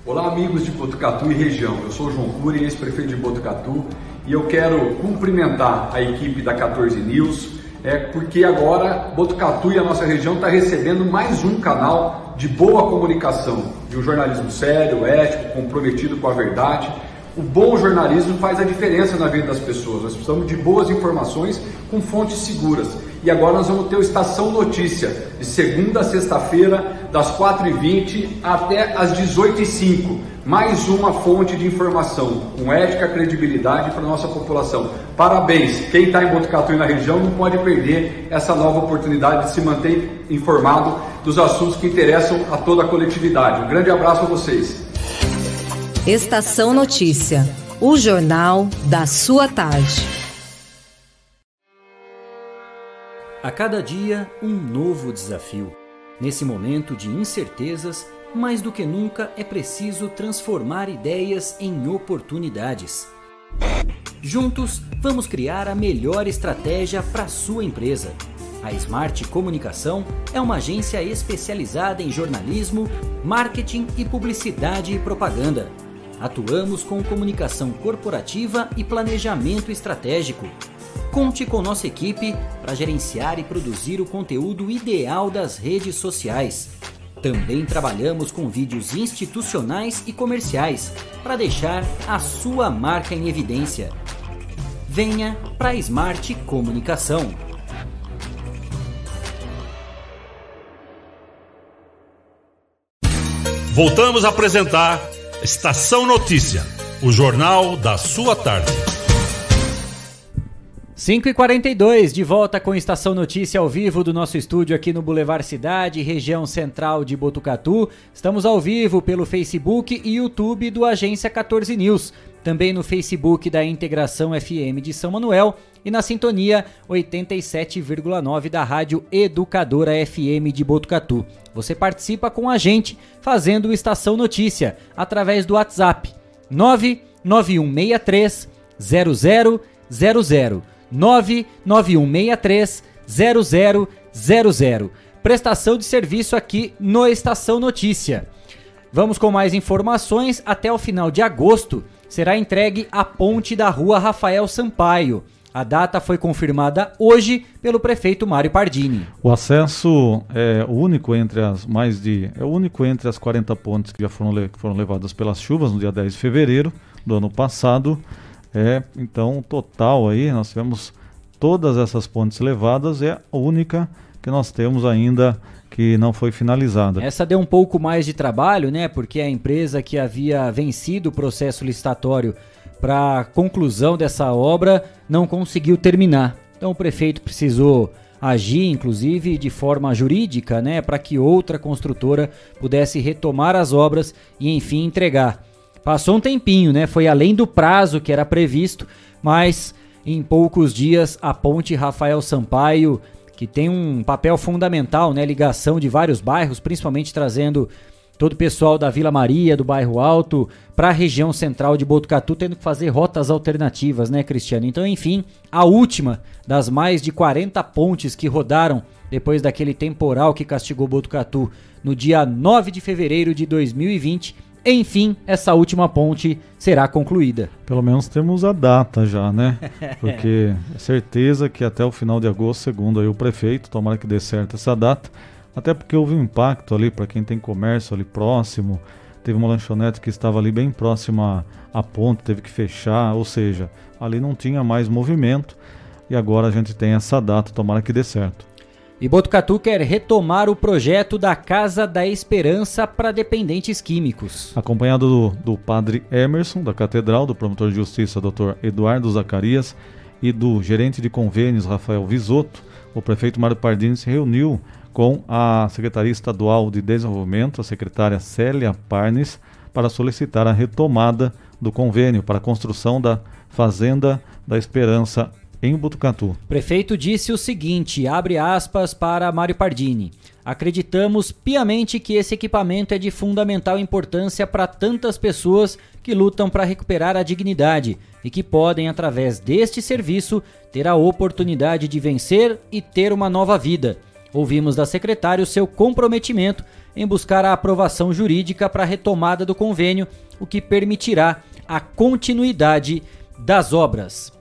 Olá, amigos de Botucatu e região. Eu sou João Cury, ex-prefeito de Botucatu, e eu quero cumprimentar a equipe da 14 News, é porque agora Botucatu e a nossa região está recebendo mais um canal de boa comunicação, de um jornalismo sério, ético, comprometido com a verdade. O bom jornalismo faz a diferença na vida das pessoas. Nós precisamos de boas informações com fontes seguras. E agora nós vamos ter o Estação Notícia, de segunda a sexta-feira, das 4h20 até as 18h05. Mais uma fonte de informação, com ética e credibilidade para a nossa população. Parabéns! Quem está em Botucatu e na região não pode perder essa nova oportunidade de se manter informado dos assuntos que interessam a toda a coletividade. Um grande abraço a vocês. Estação Notícia, o jornal da sua tarde. A cada dia, um novo desafio. Nesse momento de incertezas, mais do que nunca é preciso transformar ideias em oportunidades. Juntos, vamos criar a melhor estratégia para sua empresa. A Smart Comunicação é uma agência especializada em jornalismo, marketing e publicidade e propaganda. Atuamos com comunicação corporativa e planejamento estratégico Conte com nossa equipe para gerenciar e produzir o conteúdo ideal das redes sociais. Também trabalhamos com vídeos institucionais e comerciais para deixar a sua marca em evidência. Venha para a Smart Comunicação. Voltamos a apresentar Estação Notícia, o jornal da sua tarde. 5h42, de volta com Estação Notícia ao vivo do nosso estúdio aqui no Boulevard Cidade, região central de Botucatu. Estamos ao vivo pelo Facebook e YouTube do Agência 14 News, também no Facebook da Integração FM de São Manuel e na sintonia 87,9 da Rádio Educadora FM de Botucatu. Você participa com a gente fazendo Estação Notícia através do WhatsApp 99163 0000 99163 0000. Prestação de serviço aqui no Estação Notícia. Vamos com mais informações. Até o final de agosto será entregue a ponte da rua Rafael Sampaio. A data foi confirmada hoje pelo prefeito Mário Pardini. O acesso é único entre as mais de é único entre as 40 pontes que já foram, foram levadas pelas chuvas no dia 10 de fevereiro do ano passado. É, então, total aí, nós tivemos todas essas pontes levadas, é a única que nós temos ainda que não foi finalizada. Essa deu um pouco mais de trabalho, né? Porque a empresa que havia vencido o processo licitatório para conclusão dessa obra não conseguiu terminar. Então o prefeito precisou agir, inclusive de forma jurídica, né, para que outra construtora pudesse retomar as obras e enfim entregar. Passou um tempinho, né? Foi além do prazo que era previsto, mas em poucos dias a ponte Rafael Sampaio, que tem um papel fundamental, né? Ligação de vários bairros, principalmente trazendo todo o pessoal da Vila Maria, do bairro Alto, para a região central de Botucatu, tendo que fazer rotas alternativas, né, Cristiano? Então, enfim, a última das mais de 40 pontes que rodaram depois daquele temporal que castigou Botucatu no dia 9 de fevereiro de 2020 enfim, essa última ponte será concluída. Pelo menos temos a data já, né? [LAUGHS] Porque é certeza que até o final de agosto, segundo aí o prefeito, tomara que dê certo essa data. Até porque houve um impacto ali para quem tem comércio ali próximo. Teve uma lanchonete que estava ali bem próxima à ponte, teve que fechar, ou seja, ali não tinha mais movimento. E agora a gente tem essa data, tomara que dê certo. E Botucatu quer retomar o projeto da Casa da Esperança para dependentes químicos. Acompanhado do, do padre Emerson, da Catedral, do promotor de justiça, Dr. Eduardo Zacarias, e do gerente de convênios, Rafael Visotto, o prefeito Mário Pardini se reuniu com a Secretaria Estadual de Desenvolvimento, a secretária Célia Parnes, para solicitar a retomada do convênio para a construção da Fazenda da Esperança em Botucatu. Prefeito disse o seguinte, abre aspas para Mário Pardini. Acreditamos piamente que esse equipamento é de fundamental importância para tantas pessoas que lutam para recuperar a dignidade e que podem, através deste serviço, ter a oportunidade de vencer e ter uma nova vida. Ouvimos da secretária o seu comprometimento em buscar a aprovação jurídica para a retomada do convênio, o que permitirá a continuidade das obras.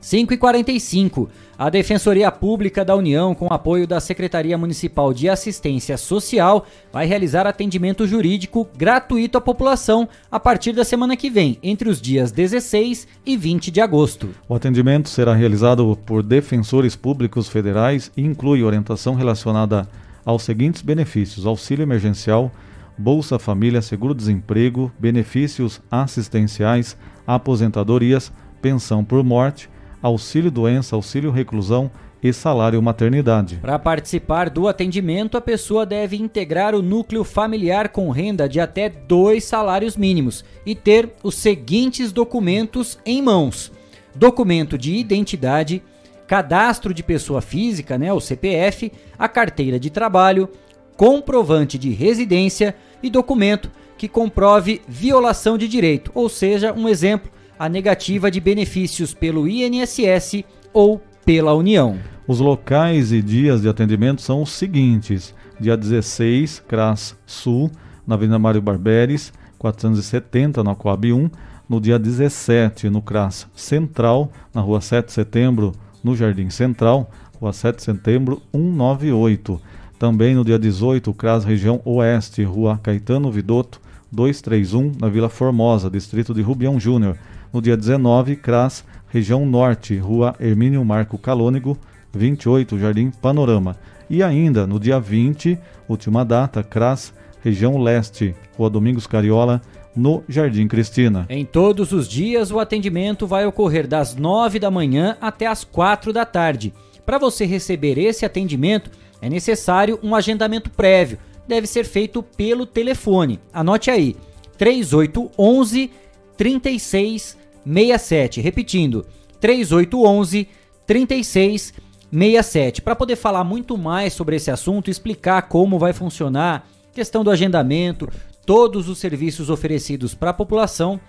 5 e 45 a Defensoria Pública da União, com apoio da Secretaria Municipal de Assistência Social, vai realizar atendimento jurídico gratuito à população a partir da semana que vem, entre os dias 16 e 20 de agosto. O atendimento será realizado por defensores públicos federais e inclui orientação relacionada aos seguintes benefícios: auxílio emergencial, Bolsa Família, seguro-desemprego, benefícios assistenciais, aposentadorias, pensão por morte auxílio doença, auxílio reclusão e salário maternidade. Para participar do atendimento, a pessoa deve integrar o núcleo familiar com renda de até dois salários mínimos e ter os seguintes documentos em mãos: documento de identidade, cadastro de pessoa física, né, o CPF, a carteira de trabalho, comprovante de residência e documento que comprove violação de direito, ou seja, um exemplo, a negativa de benefícios pelo INSS ou pela União. Os locais e dias de atendimento são os seguintes: dia 16, CRAS Sul, na Avenida Mário Barberes, 470, na Coab 1. No dia 17, no CRAS Central, na Rua 7 de Setembro, no Jardim Central, Rua 7 de Setembro, 198. Também no dia 18, CRAS Região Oeste, Rua Caetano Vidotto, 231, na Vila Formosa, distrito de Rubião Júnior. No dia 19, CRAS, região norte, rua Hermínio Marco Calônigo, 28, Jardim Panorama. E ainda, no dia 20, última data, CRAS, região leste, rua Domingos Cariola, no Jardim Cristina. Em todos os dias, o atendimento vai ocorrer das 9 da manhã até as 4 da tarde. Para você receber esse atendimento, é necessário um agendamento prévio. Deve ser feito pelo telefone. Anote aí: 3811 36 67. Repetindo, 3811 3667. Para poder falar muito mais sobre esse assunto, explicar como vai funcionar, questão do agendamento, todos os serviços oferecidos para a população,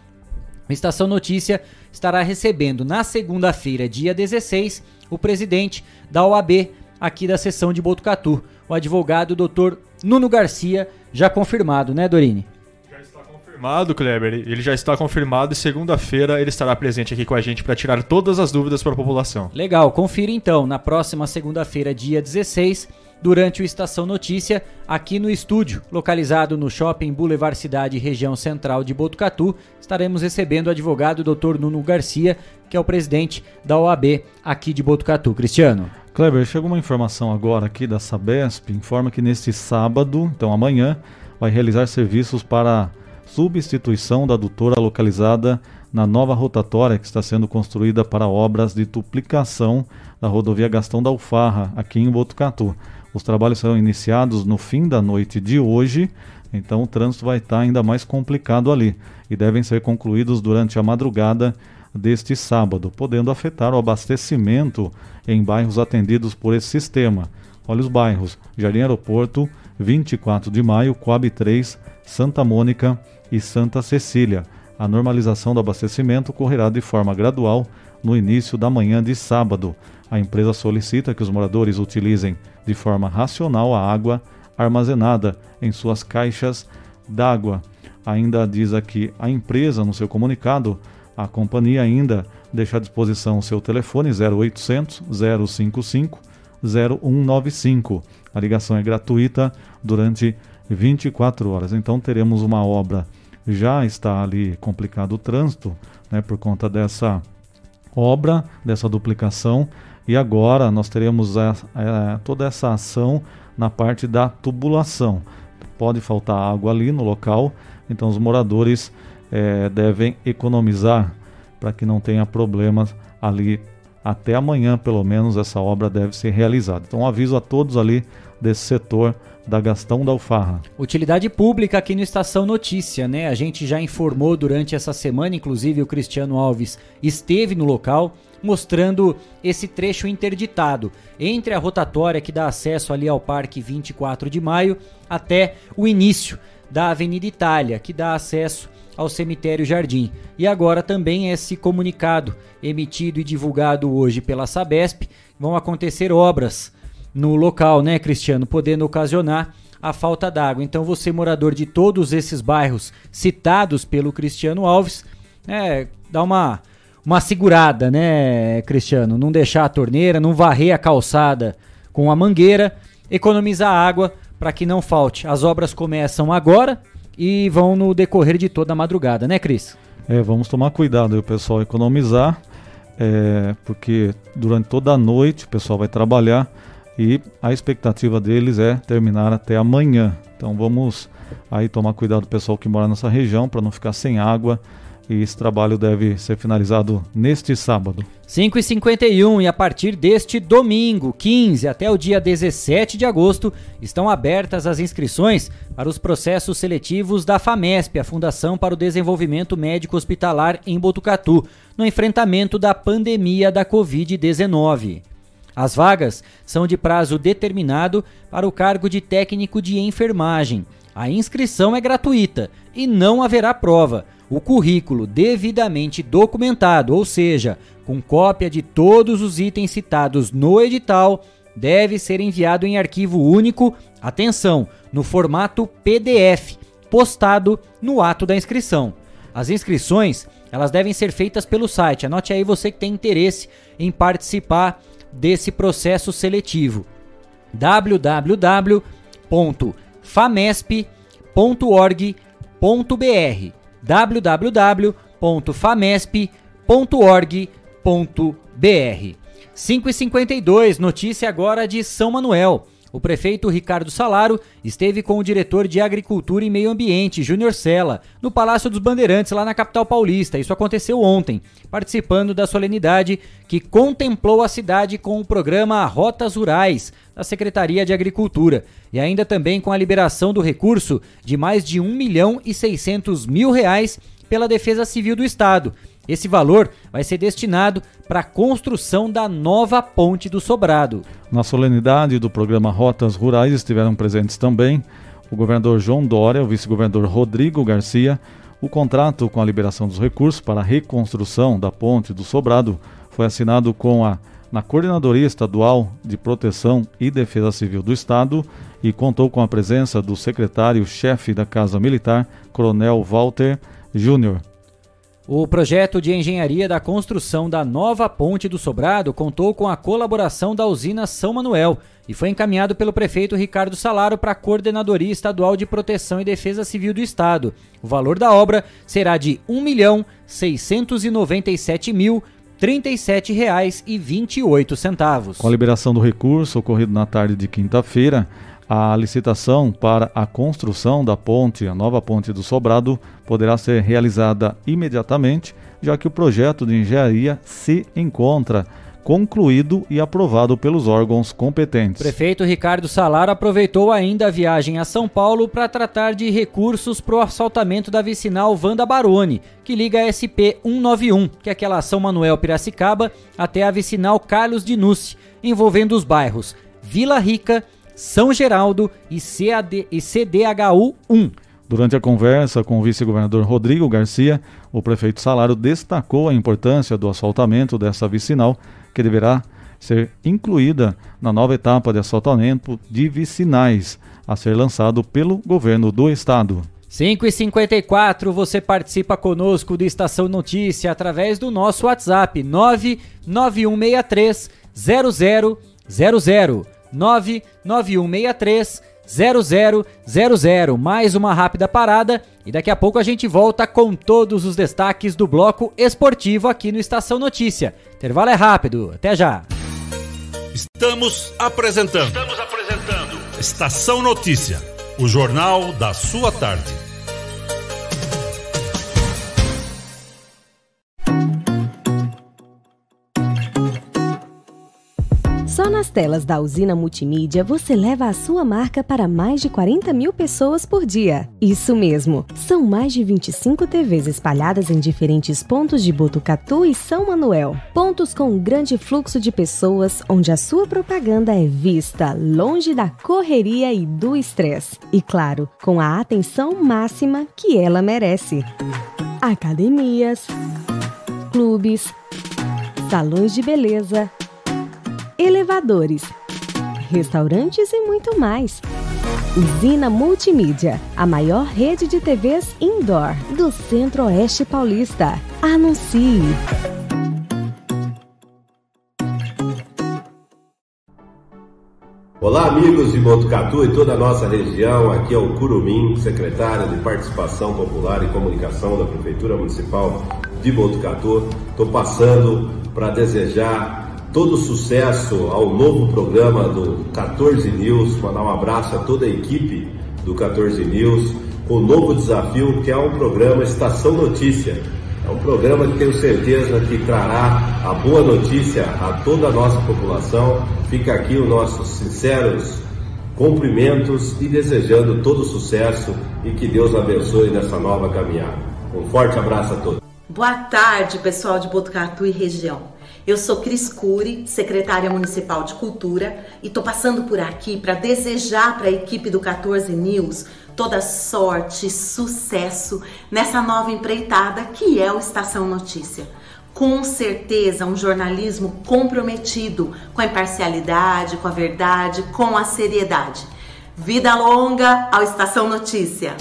a Estação Notícia estará recebendo na segunda-feira, dia 16, o presidente da OAB aqui da seção de Botucatu, o advogado Dr. Nuno Garcia, já confirmado, né, Dorine? Confirmado, Kleber. Ele já está confirmado e segunda-feira ele estará presente aqui com a gente para tirar todas as dúvidas para a população. Legal, confira então na próxima segunda-feira, dia 16, durante o Estação Notícia, aqui no estúdio, localizado no Shopping Boulevard Cidade, região central de Botucatu, estaremos recebendo o advogado Dr. Nuno Garcia, que é o presidente da OAB aqui de Botucatu. Cristiano. Kleber, chegou uma informação agora aqui da Sabesp, informa que neste sábado, então amanhã, vai realizar serviços para substituição da adutora localizada na nova rotatória que está sendo construída para obras de duplicação da rodovia Gastão da Alfarra, aqui em Botucatu. Os trabalhos serão iniciados no fim da noite de hoje, então o trânsito vai estar ainda mais complicado ali e devem ser concluídos durante a madrugada deste sábado, podendo afetar o abastecimento em bairros atendidos por esse sistema. Olha os bairros: Jardim Aeroporto, 24 de maio, Coab 3, Santa Mônica, e Santa Cecília. A normalização do abastecimento ocorrerá de forma gradual no início da manhã de sábado. A empresa solicita que os moradores utilizem de forma racional a água armazenada em suas caixas d'água. Ainda diz aqui a empresa no seu comunicado, a companhia ainda deixa à disposição o seu telefone 0800 055 0195. A ligação é gratuita durante 24 horas. Então teremos uma obra já está ali complicado o trânsito, né, por conta dessa obra, dessa duplicação, E agora nós teremos a, a, toda essa ação na parte da tubulação. Pode faltar água ali no local, então os moradores é, devem economizar para que não tenha problemas ali até amanhã, pelo menos, essa obra deve ser realizada. Então, aviso a todos ali desse setor da Gastão da Alfarra. Utilidade pública aqui no Estação Notícia, né? A gente já informou durante essa semana, inclusive o Cristiano Alves esteve no local mostrando esse trecho interditado entre a rotatória que dá acesso ali ao Parque 24 de Maio até o início da Avenida Itália, que dá acesso ao cemitério Jardim. E agora também esse comunicado emitido e divulgado hoje pela Sabesp, vão acontecer obras no local, né, Cristiano, podendo ocasionar a falta d'água. Então você morador de todos esses bairros citados pelo Cristiano Alves, é, dá uma uma segurada, né, Cristiano, não deixar a torneira, não varrer a calçada com a mangueira, economizar água para que não falte. As obras começam agora, e vão no decorrer de toda a madrugada, né, Cris? É, vamos tomar cuidado aí, pessoal economizar, é, porque durante toda a noite o pessoal vai trabalhar e a expectativa deles é terminar até amanhã. Então vamos aí tomar cuidado do pessoal que mora nessa região para não ficar sem água e esse trabalho deve ser finalizado neste sábado. 5h51 e a partir deste domingo, 15 até o dia 17 de agosto, estão abertas as inscrições para os processos seletivos da FAMESP, a Fundação para o Desenvolvimento Médico Hospitalar em Botucatu, no enfrentamento da pandemia da Covid-19. As vagas são de prazo determinado para o cargo de técnico de enfermagem. A inscrição é gratuita e não haverá prova o currículo devidamente documentado, ou seja, com cópia de todos os itens citados no edital, deve ser enviado em arquivo único, atenção, no formato PDF, postado no ato da inscrição. As inscrições, elas devem ser feitas pelo site. Anote aí você que tem interesse em participar desse processo seletivo. www.famesp.org.br www.famesp.org.br. 5h52, notícia agora de São Manuel. O prefeito Ricardo Salaro esteve com o diretor de Agricultura e Meio Ambiente, Júnior Sela, no Palácio dos Bandeirantes, lá na capital paulista. Isso aconteceu ontem, participando da solenidade que contemplou a cidade com o programa Rotas Rurais, da Secretaria de Agricultura, e ainda também com a liberação do recurso de mais de 1 milhão e 600 mil reais pela Defesa Civil do Estado esse valor vai ser destinado para a construção da nova ponte do Sobrado. Na solenidade do programa Rotas Rurais estiveram presentes também o governador João Dória, o vice-governador Rodrigo Garcia. O contrato com a liberação dos recursos para a reconstrução da ponte do Sobrado foi assinado com a na Coordenadoria Estadual de Proteção e Defesa Civil do Estado e contou com a presença do secretário-chefe da Casa Militar, Coronel Walter Júnior. O projeto de engenharia da construção da nova ponte do Sobrado contou com a colaboração da usina São Manuel e foi encaminhado pelo prefeito Ricardo Salaro para a Coordenadoria Estadual de Proteção e Defesa Civil do Estado. O valor da obra será de R$ 1.697.037 37,28. Com a liberação do recurso ocorrido na tarde de quinta-feira, a licitação para a construção da ponte, a nova ponte do Sobrado, poderá ser realizada imediatamente, já que o projeto de engenharia se encontra concluído e aprovado pelos órgãos competentes. Prefeito Ricardo Salar aproveitou ainda a viagem a São Paulo para tratar de recursos para o assaltamento da vicinal Vanda Baroni, que liga a SP 191, que é aquela São Manuel Piracicaba, até a vicinal Carlos de Nuce, envolvendo os bairros Vila Rica, são Geraldo e, CAD, e CDHU 1. Durante a conversa com o vice-governador Rodrigo Garcia, o prefeito Salário destacou a importância do asfaltamento dessa vicinal, que deverá ser incluída na nova etapa de asfaltamento de vicinais, a ser lançado pelo governo do estado. 5 e 54 você participa conosco do Estação Notícia através do nosso WhatsApp 99163 0000. 99163 0000. Mais uma rápida parada e daqui a pouco a gente volta com todos os destaques do bloco esportivo aqui no Estação Notícia. Intervalo é rápido, até já. Estamos apresentando. Estamos apresentando. Estação Notícia, o jornal da sua tarde. Nas telas da usina multimídia você leva a sua marca para mais de 40 mil pessoas por dia. Isso mesmo, são mais de 25 TVs espalhadas em diferentes pontos de Botucatu e São Manuel. Pontos com um grande fluxo de pessoas, onde a sua propaganda é vista longe da correria e do estresse. E claro, com a atenção máxima que ela merece. Academias, clubes, salões de beleza elevadores, restaurantes e muito mais. Usina Multimídia, a maior rede de TVs indoor do Centro-Oeste Paulista. Anuncie! Olá, amigos de Botucatu e toda a nossa região. Aqui é o Curumim, secretário de Participação Popular e Comunicação da Prefeitura Municipal de Botucatu. Estou passando para desejar todo sucesso ao novo programa do 14 News, mandar um abraço a toda a equipe do 14 News, com o novo desafio que é um programa Estação Notícia. É um programa que tenho certeza que trará a boa notícia a toda a nossa população. Fica aqui os nossos sinceros cumprimentos e desejando todo sucesso e que Deus abençoe nessa nova caminhada. Um forte abraço a todos. Boa tarde, pessoal de Botucatu e região. Eu sou Cris Cury, secretária municipal de Cultura, e estou passando por aqui para desejar para a equipe do 14 News toda sorte, sucesso nessa nova empreitada que é o Estação Notícia. Com certeza, um jornalismo comprometido com a imparcialidade, com a verdade, com a seriedade. Vida longa ao Estação Notícia.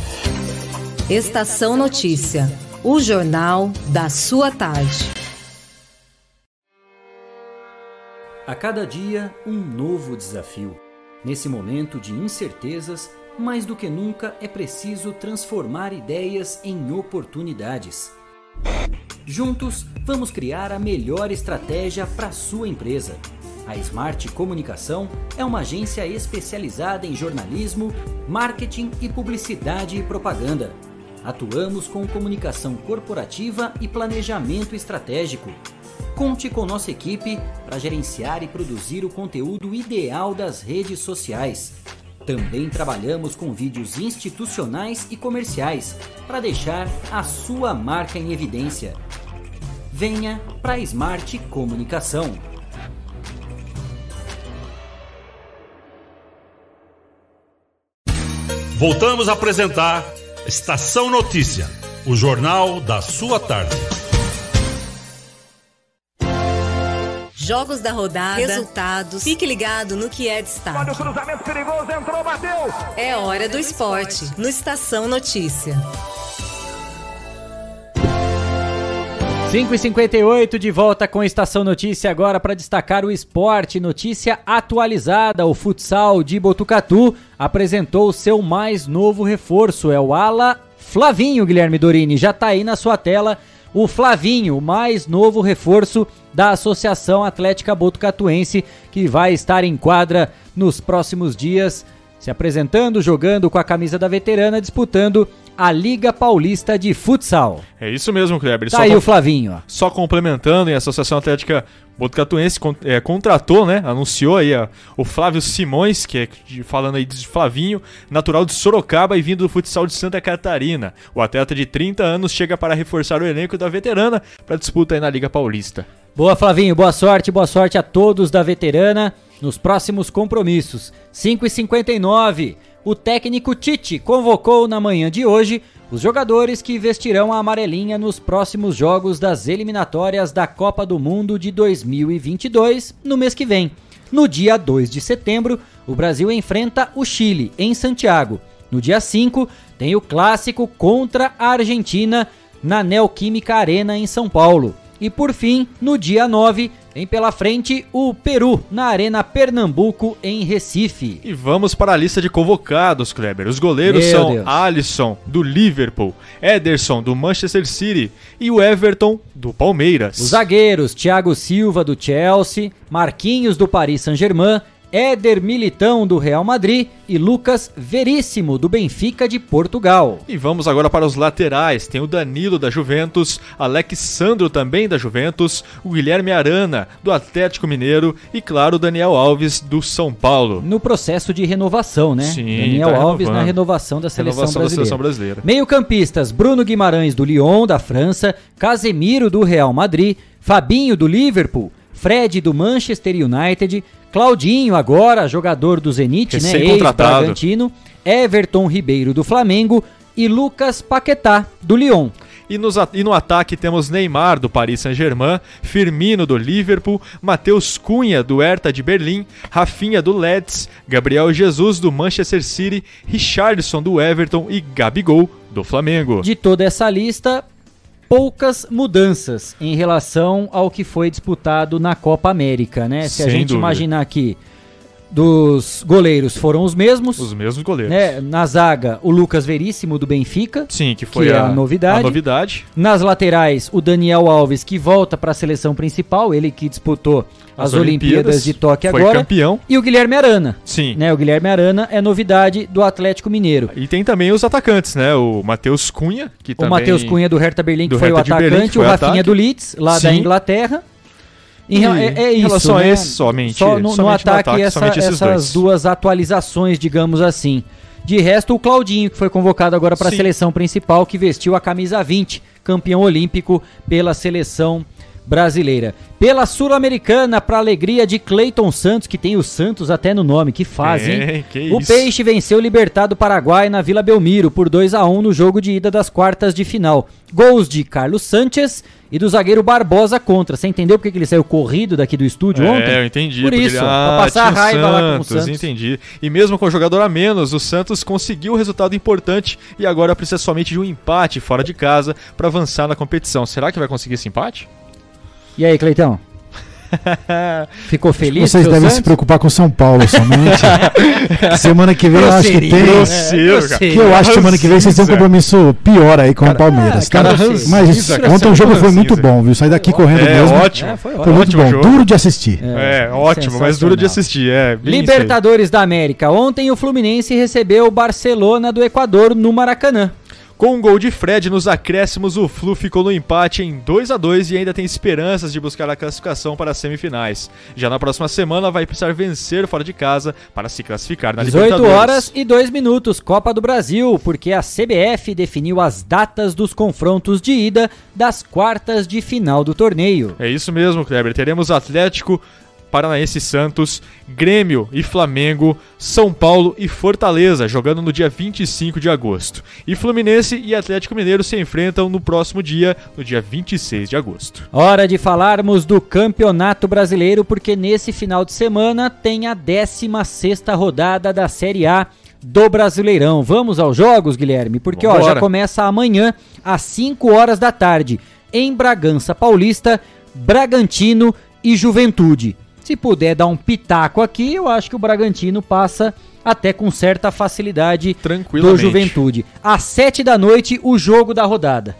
Estação Notícia, o jornal da sua tarde. A cada dia, um novo desafio. Nesse momento de incertezas, mais do que nunca é preciso transformar ideias em oportunidades. Juntos, vamos criar a melhor estratégia para sua empresa. A Smart Comunicação é uma agência especializada em jornalismo, marketing e publicidade e propaganda. Atuamos com comunicação corporativa e planejamento estratégico Conte com nossa equipe para gerenciar e produzir o conteúdo ideal das redes sociais. Também trabalhamos com vídeos institucionais e comerciais para deixar a sua marca em evidência. Venha para Smart Comunicação. Voltamos a apresentar Estação Notícia, o jornal da sua tarde. Jogos da rodada, resultados. Fique ligado no que é destaque. Olha o cruzamento perigoso, entrou, bateu. É hora do esporte, no Estação Notícia. 5 e 58 de volta com a Estação Notícia agora para destacar o esporte. Notícia atualizada: o futsal de Botucatu apresentou seu mais novo reforço. É o Ala Flavinho, Guilherme Dorini. Já está aí na sua tela o Flavinho, o mais novo reforço da Associação Atlética Botucatuense, que vai estar em quadra nos próximos dias, se apresentando, jogando com a camisa da veterana, disputando a Liga Paulista de Futsal. É isso mesmo, Kleber. Tá só aí o Flavinho. Só complementando, a Associação Atlética Botucatuense é, contratou, né? Anunciou aí ó, o Flávio Simões, que é falando aí de Flavinho, natural de Sorocaba e vindo do futsal de Santa Catarina. O atleta de 30 anos chega para reforçar o elenco da veterana para disputa aí na Liga Paulista. Boa, Flavinho. Boa sorte, boa sorte a todos da veterana nos próximos compromissos. 5 e 59 o técnico Tite convocou na manhã de hoje os jogadores que vestirão a amarelinha nos próximos jogos das eliminatórias da Copa do Mundo de 2022 no mês que vem. No dia 2 de setembro, o Brasil enfrenta o Chile em Santiago. No dia 5, tem o clássico contra a Argentina na Neoquímica Arena em São Paulo. E por fim, no dia 9, Tem pela frente o Peru na Arena Pernambuco em Recife. E vamos para a lista de convocados, Kleber. Os goleiros Meu são Deus. Alisson, do Liverpool, Ederson, do Manchester City e o Everton, do Palmeiras. Os zagueiros, Thiago Silva do Chelsea, Marquinhos do Paris Saint-Germain, Éder Militão do Real Madrid e Lucas Veríssimo do Benfica de Portugal. E vamos agora para os laterais. Tem o Danilo da Juventus, Alexandro também da Juventus, o Guilherme Arana do Atlético Mineiro e, claro, o Daniel Alves do São Paulo. No processo de renovação, né? Sim, Daniel tá Alves renovando. na renovação da seleção Renovação da brasileira. seleção brasileira. Meio-campistas: Bruno Guimarães do Lyon, da França, Casemiro do Real Madrid, Fabinho do Liverpool, Fred do Manchester United, Claudinho, agora jogador do Zenit, né? Ex-Bragantino, Everton Ribeiro do Flamengo e Lucas Paquetá do Lyon. E, nos e no ataque temos Neymar do Paris Saint-Germain, Firmino do Liverpool, Matheus Cunha do Hertha de Berlim, Rafinha do Leeds, Gabriel Jesus do Manchester City, Richardson do Everton e Gabigol do Flamengo. De toda essa lista, poucas mudanças em relação ao que foi disputado na Copa América, né? Se a Sem gente dúvida. imaginar que dos goleiros foram os mesmos. Os mesmos goleiros. né? Na zaga, o Lucas Veríssimo do Benfica. Sim, que foi é a, a novidade. a novidade. Nas laterais, o Daniel Alves, que volta para a seleção principal, ele que disputou as, As Olimpíadas, Olimpíadas, de Tóquio foi agora. campeão. E o Guilherme Arana. Sim. Né? O Guilherme Arana é novidade do Atlético Mineiro. E tem também os atacantes, né? O Matheus Cunha, que O também... Matheus Cunha do Hertha Berlim, que do foi o Hertha atacante, Berlim, que o foi Rafinha ataque. do Leeds, lá da Sim. Inglaterra. Em é, é em isso, relação a né? esse, somente- Só no, somente no ataque, ataque, essa- essas dois. duas atualizações, digamos assim. De resto, o Claudinho, que foi convocado agora para a seleção principal, que vestiu a camisa 20, campeão olímpico pela seleção brasileira. Pela Sul-Americana, para alegria de Cleiton Santos, que tem o Santos até no nome, que faz, É, hein? o isso. Peixe venceu o Libertado Paraguai na Vila Belmiro por 2 a 1 no jogo de ida das quartas de final. Gols de Carlos Sanches e do zagueiro Barbosa contra. Você entendeu porque que ele saiu corrido daqui do estúdio É, ontem? eu entendi. Por isso, ele- pra Ah, passar tinha o raiva lá com o Santos. Entendi. E mesmo com o jogador a menos, o Santos conseguiu o resultado importante e agora precisa somente de um empate fora de casa para avançar na competição. Será que vai conseguir esse empate? E aí, Cleitão? Ficou feliz? Vocês devem se Santos? preocupar com São Paulo somente. [LAUGHS] semana que vem eu acho que tem. Grosseiro, cara. Que eu acho que semana que vem vocês têm um compromisso pior aí com o Palmeiras. cara, Cara, ranzinza, mas cara, ontem o jogo foi muito bom, viu? Saí daqui correndo É, mesmo. ótimo. É, Foi, foi muito ótimo bom. jogo. Duro de assistir. É, ótimo, mas duro de assistir. É. Libertadores da América. Ontem o Fluminense recebeu o Barcelona do Equador no Maracanã. Com um gol de Fred nos acréscimos, o Flu ficou no empate em 2 a 2 e ainda tem esperanças de buscar a classificação para as semifinais. Já na próxima semana vai precisar vencer fora de casa para se classificar na 18 Libertadores. horas e 2 minutos, Copa do Brasil, porque a CBF definiu as datas dos confrontos de ida das quartas de final do torneio. É isso mesmo, Kleber. Teremos Atlético, Paranaense e Santos, Grêmio e Flamengo, São Paulo e Fortaleza, jogando no dia 25 de agosto. E Fluminense e Atlético Mineiro se enfrentam no próximo dia, no dia 26 de agosto. Hora de falarmos do Campeonato Brasileiro, porque nesse final de semana tem a 16ª rodada da Série A do Brasileirão. Vamos aos jogos, Guilherme? Porque ó, já começa amanhã às 5 horas da tarde em Bragança Paulista, Bragantino e Juventude. Se puder dar um pitaco aqui, eu acho que o Bragantino passa até com certa facilidade do. Juventude. Às 7 da noite, o jogo da rodada.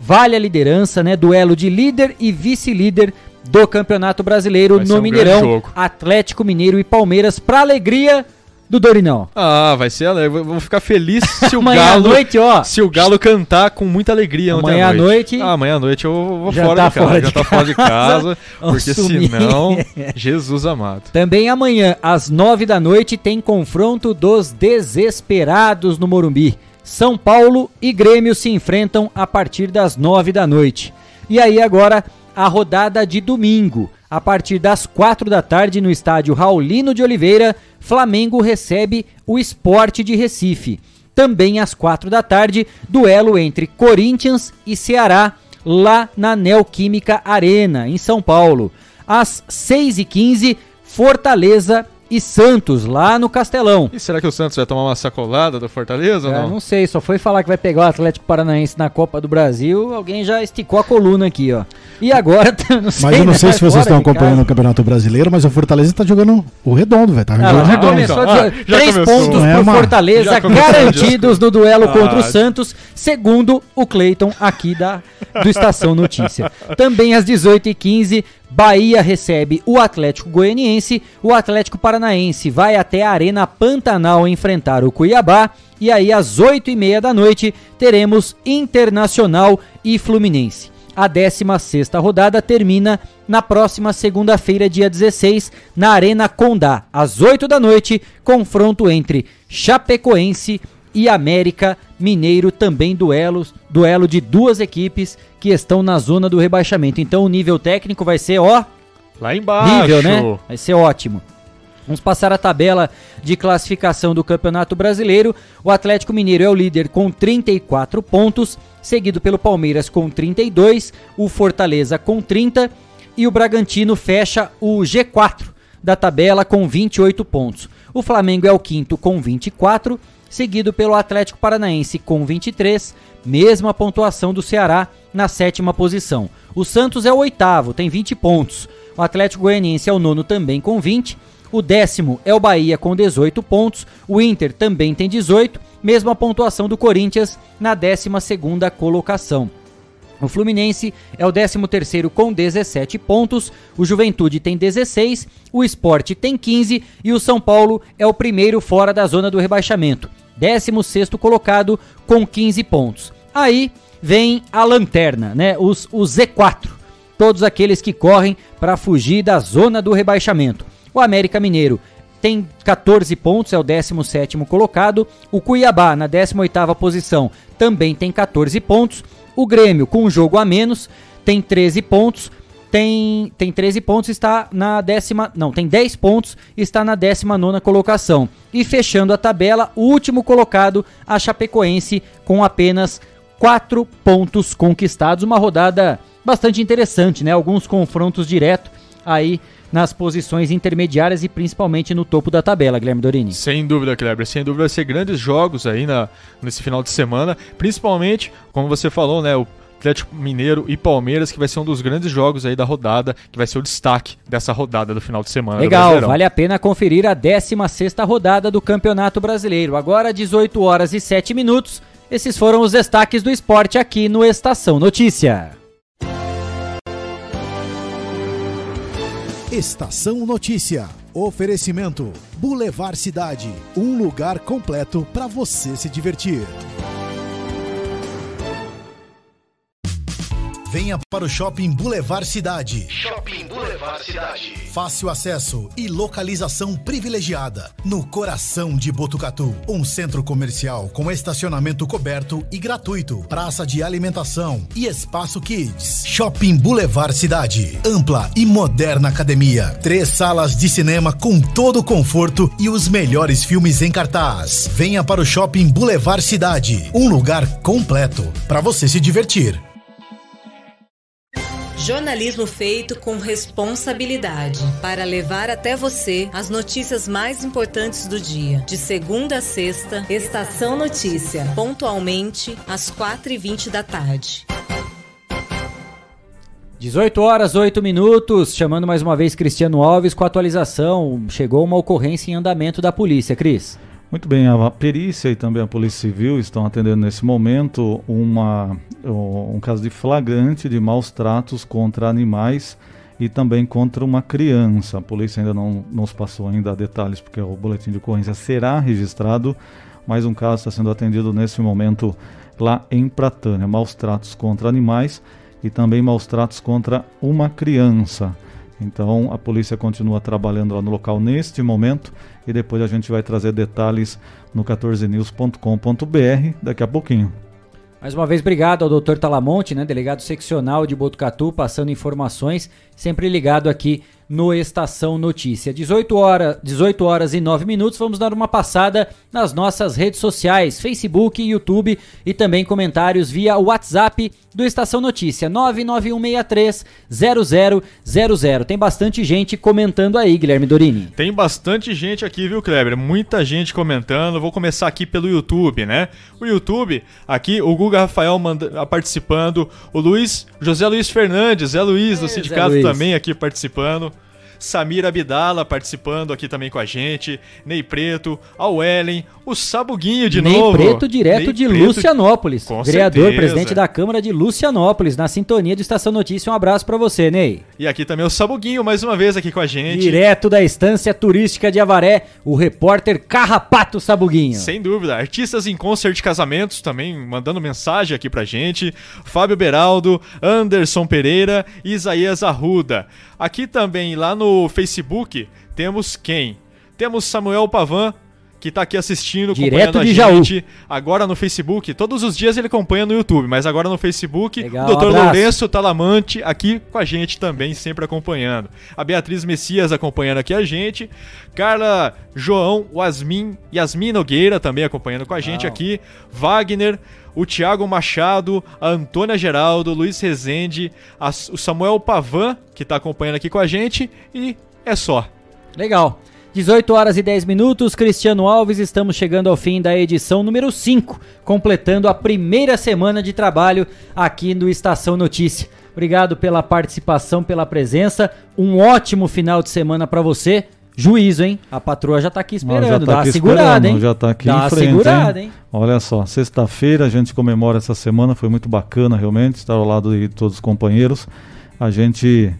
Vale a liderança, né? Duelo de líder e vice-líder do Campeonato Brasileiro Vai no um Mineirão. Atlético Mineiro e Palmeiras, pra alegria do Dorinão. Ah, vai ser. Eu vou- ficar feliz [LAUGHS] se o Amanhã Galo. noite, ó. Se o Galo cantar com muita alegria Amanhã à noite- Ah, amanhã à noite eu vou Já fora tá de casa. fora já de tá fora de casa. casa. [LAUGHS] Porque sumir. senão. Jesus amado. Também amanhã, às 9 da noite, tem confronto dos desesperados no Morumbi. São Paulo e Grêmio se enfrentam a partir das 9 da noite. E aí agora a rodada de domingo. A partir das 4 da tarde no estádio Raulino de Oliveira, Flamengo recebe o Esporte de Recife. Também às 4 da tarde, duelo entre Corinthians e Ceará, lá na Neoquímica Arena, em São Paulo. Às 6h15, Fortaleza e Santos, lá no Castelão. E será que o Santos vai tomar uma sacolada do Fortaleza ou É, não? não sei, só foi falar que vai pegar o Atlético Paranaense na Copa do Brasil, alguém já esticou a coluna aqui, ó. E agora, [LAUGHS] não sei, Mas eu não né, sei vai se vocês fora estão acompanhando casa. o Campeonato Brasileiro, mas o Fortaleza tá jogando o redondo, velho. Tá Ah, jogando já redondo. começou então. Ah, três começou. pontos é pro uma- Fortaleza garantidos no duelo contra o Ah, Santos, segundo o Cleiton aqui da, do Estação Notícia. Também às 18h15, Bahia recebe o Atlético Goianiense, o Atlético Paranaense vai até a Arena Pantanal enfrentar o Cuiabá, e aí às 8h30 da noite teremos Internacional e Fluminense. A 16ª rodada termina na próxima segunda-feira, dia 16, na Arena Condá, às 8 da noite, confronto entre Chapecoense e América Mineiro, também duelos, duelo de duas equipes que estão na zona do rebaixamento. Então o nível técnico vai ser, ó, Lá embaixo. nível, né? Vai ser ótimo. Vamos passar a tabela de classificação do Campeonato Brasileiro. O Atlético Mineiro é o líder com 34 pontos, seguido pelo Palmeiras com 32, o Fortaleza com 30 e o Bragantino fecha o G4 da tabela com 28 pontos. O Flamengo é o quinto com 24, seguido pelo Atlético Paranaense com 23, mesma pontuação do Ceará na sétima posição. O Santos é o oitavo, tem 20 pontos. O Atlético Goianiense é o nono também com 20. O décimo é o Bahia com 18 pontos. O Inter também tem 18, mesma pontuação do Corinthians na 12 segunda colocação. O Fluminense é o 13º com 17 pontos, o Juventude tem 16, o Sport tem 15 e o São Paulo é o primeiro fora da zona do rebaixamento, 16º colocado com 15 pontos. Aí vem a lanterna, né? Os, o Z4, todos aqueles que correm para fugir da zona do rebaixamento. O América Mineiro tem 14 pontos, é o 17º colocado. O Cuiabá, na 18ª posição, também tem 14 pontos. O Grêmio, com um jogo a menos, tem 13 pontos. Tem, tem 13 pontos, está na décima. Não, tem 10 pontos, está na 19 colocação. E fechando a tabela, o último colocado, a Chapecoense, com apenas 4 pontos conquistados. Uma rodada bastante interessante, né? Alguns confrontos direto aí nas posições intermediárias e principalmente no topo da tabela, Guilherme Dorini. Sem dúvida, Kleber. Sem dúvida vai ser grandes jogos aí na, nesse final de semana. Principalmente, como você falou, né? O Atlético Mineiro e Palmeiras, que vai ser um dos grandes jogos aí da rodada, que vai ser o destaque dessa rodada do final de semana. Legal, vale a pena conferir a 16ª rodada do Campeonato Brasileiro. Agora 18 horas e 7 minutos. Esses foram os destaques do esporte aqui no Estação Notícia. Estação Notícia. Oferecimento: Boulevard Cidade. Um lugar completo para você se divertir. Venha para o Shopping Boulevard Cidade. Shopping Boulevard Cidade. Fácil acesso e localização privilegiada. No coração de Botucatu. Um centro comercial com estacionamento coberto e gratuito. Praça de alimentação e espaço kids. Shopping Boulevard Cidade. Ampla e moderna academia. Três salas de cinema com todo o conforto e os melhores filmes em cartaz. Venha para o Shopping Boulevard Cidade. Um lugar completo para você se divertir. Jornalismo feito com responsabilidade para levar até você as notícias mais importantes do dia. De segunda a sexta, Estação Notícia, pontualmente às 4h20 da tarde. 18 horas, 8 minutos, chamando mais uma vez Cristiano Alves com a atualização. Chegou uma ocorrência em andamento da polícia, Cris. Muito bem, a perícia e também a Polícia Civil estão atendendo nesse momento uma, um caso de flagrante de maus tratos contra animais e também contra uma criança. A polícia ainda não nos passou ainda detalhes porque o boletim de ocorrência será registrado, mas um caso está sendo atendido nesse momento lá em Pratânia. Maus tratos contra animais e também maus tratos contra uma criança. Então a polícia continua trabalhando lá no local neste momento e depois a gente vai trazer detalhes no 14news.com.br daqui a pouquinho. Mais uma vez, obrigado ao Dr. Talamonte, né, delegado seccional de Botucatu, passando informações, sempre ligado aqui no Estação Notícia. 18 horas, 18 horas e 9 minutos, vamos dar uma passada nas nossas redes sociais, Facebook, YouTube e também comentários via WhatsApp do Estação Notícia, 991630000. Tem bastante gente comentando aí, Guilherme Dorini. Tem bastante gente aqui, viu, Kleber? Muita gente comentando. Vou começar aqui pelo YouTube, né? O YouTube, aqui o Guga Rafael manda, participando, o Luiz, José Luiz Fernandes, Zé Luiz do sindicato Luiz. também aqui participando. Samir Abdala participando aqui também com a gente, Ney Preto, Al Ellen, o Sabuguinho de Ney novo. Preto, direto Ney de Preto, Lucianópolis. Com vereador, certeza. presidente da Câmara de Lucianópolis, na sintonia do Estação Notícia. Um abraço para você, Ney. E aqui também o Sabuguinho, mais uma vez aqui com a gente. Direto da estância turística de Avaré, o repórter Carrapato Sabuguinho. Sem dúvida. Artistas em concert de casamentos também mandando mensagem aqui pra gente. Fábio Beraldo, Anderson Pereira e Isaías Arruda. Aqui também, lá no Facebook, temos quem? Temos Samuel Pavan, que está aqui assistindo, Direto acompanhando de a Jaú. gente. Agora no Facebook, todos os dias ele acompanha no YouTube, mas agora no Facebook, Legal, o Dr. abraço. Lourenço Talamante aqui com a gente também, sempre acompanhando. A Beatriz Messias acompanhando aqui a gente. Carla João Yasmin, Yasmin Nogueira também acompanhando com a gente Legal. aqui. Wagner, o Thiago Machado, a Antônia Geraldo, Luiz Rezende, a- o Samuel Pavan, que está acompanhando aqui com a gente, e é só. Legal. 18 horas e 10 minutos, Cristiano Alves, estamos chegando ao fim da edição número 5, completando a primeira semana de trabalho aqui no Estação Notícia. Obrigado pela participação, pela presença. Um ótimo final de semana para você. Juízo, hein? A patroa já tá aqui esperando. tá Dá aqui segurada, esperando, hein? Já tá aqui Dá em frente, segurada, hein? hein? Olha só, sexta-feira a gente comemora essa semana, foi muito bacana realmente estar ao lado de todos os companheiros. A gente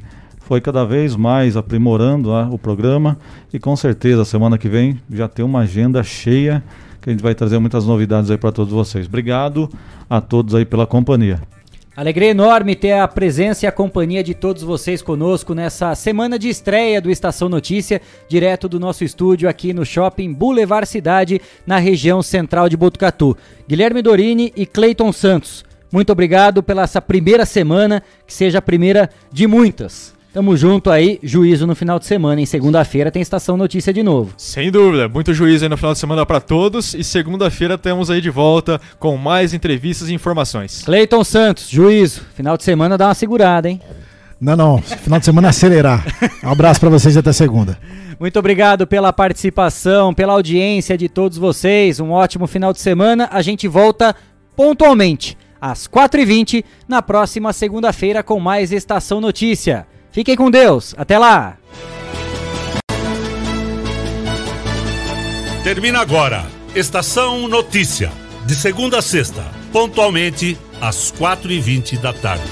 foi cada vez mais aprimorando ah, o programa e com certeza semana que vem já tem uma agenda cheia que a gente vai trazer muitas novidades aí para todos vocês. Obrigado a todos aí pela companhia. Alegria enorme ter a presença e a companhia de todos vocês conosco nessa semana de estreia do Estação Notícia, direto do nosso estúdio aqui no Shopping Boulevard Cidade, na região central de Botucatu. Guilherme Dorini e Cleiton Santos, muito obrigado pela essa primeira semana, que seja a primeira de muitas. Tamo junto aí, juízo no final de semana. Em segunda-feira tem Estação Notícia de novo. Sem dúvida, muito juízo aí no final de semana para todos e segunda-feira temos aí de volta com mais entrevistas e informações. Cleiton Santos, juízo. Final de semana dá uma segurada, hein? Não, não. Final de semana é acelerar. Um abraço pra vocês e até segunda. Muito obrigado pela participação, pela audiência de todos vocês. Um ótimo final de semana. A gente volta pontualmente às 4h20 na próxima segunda-feira com mais Estação Notícia. Fiquem com Deus. Até lá. Termina agora. Estação Notícia. De segunda a sexta, pontualmente às 4h20 da tarde.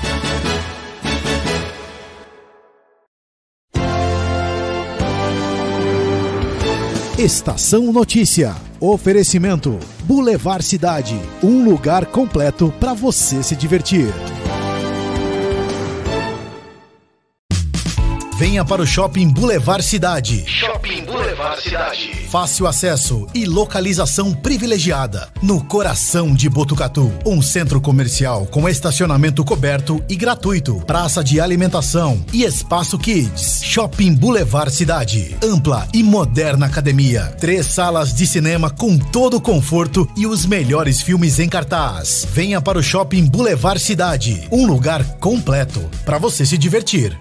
Estação Notícia. Oferecimento Boulevard Cidade, um lugar completo para você se divertir. Venha para o Shopping Boulevard Cidade. Shopping Boulevard Cidade. Fácil acesso e localização privilegiada. No coração de Botucatu. Um centro comercial com estacionamento coberto e gratuito. Praça de alimentação e espaço kids. Shopping Boulevard Cidade. Ampla e moderna academia. Três salas de cinema com todo o conforto e os melhores filmes em cartaz. Venha para o Shopping Boulevard Cidade. Um lugar completo para você se divertir.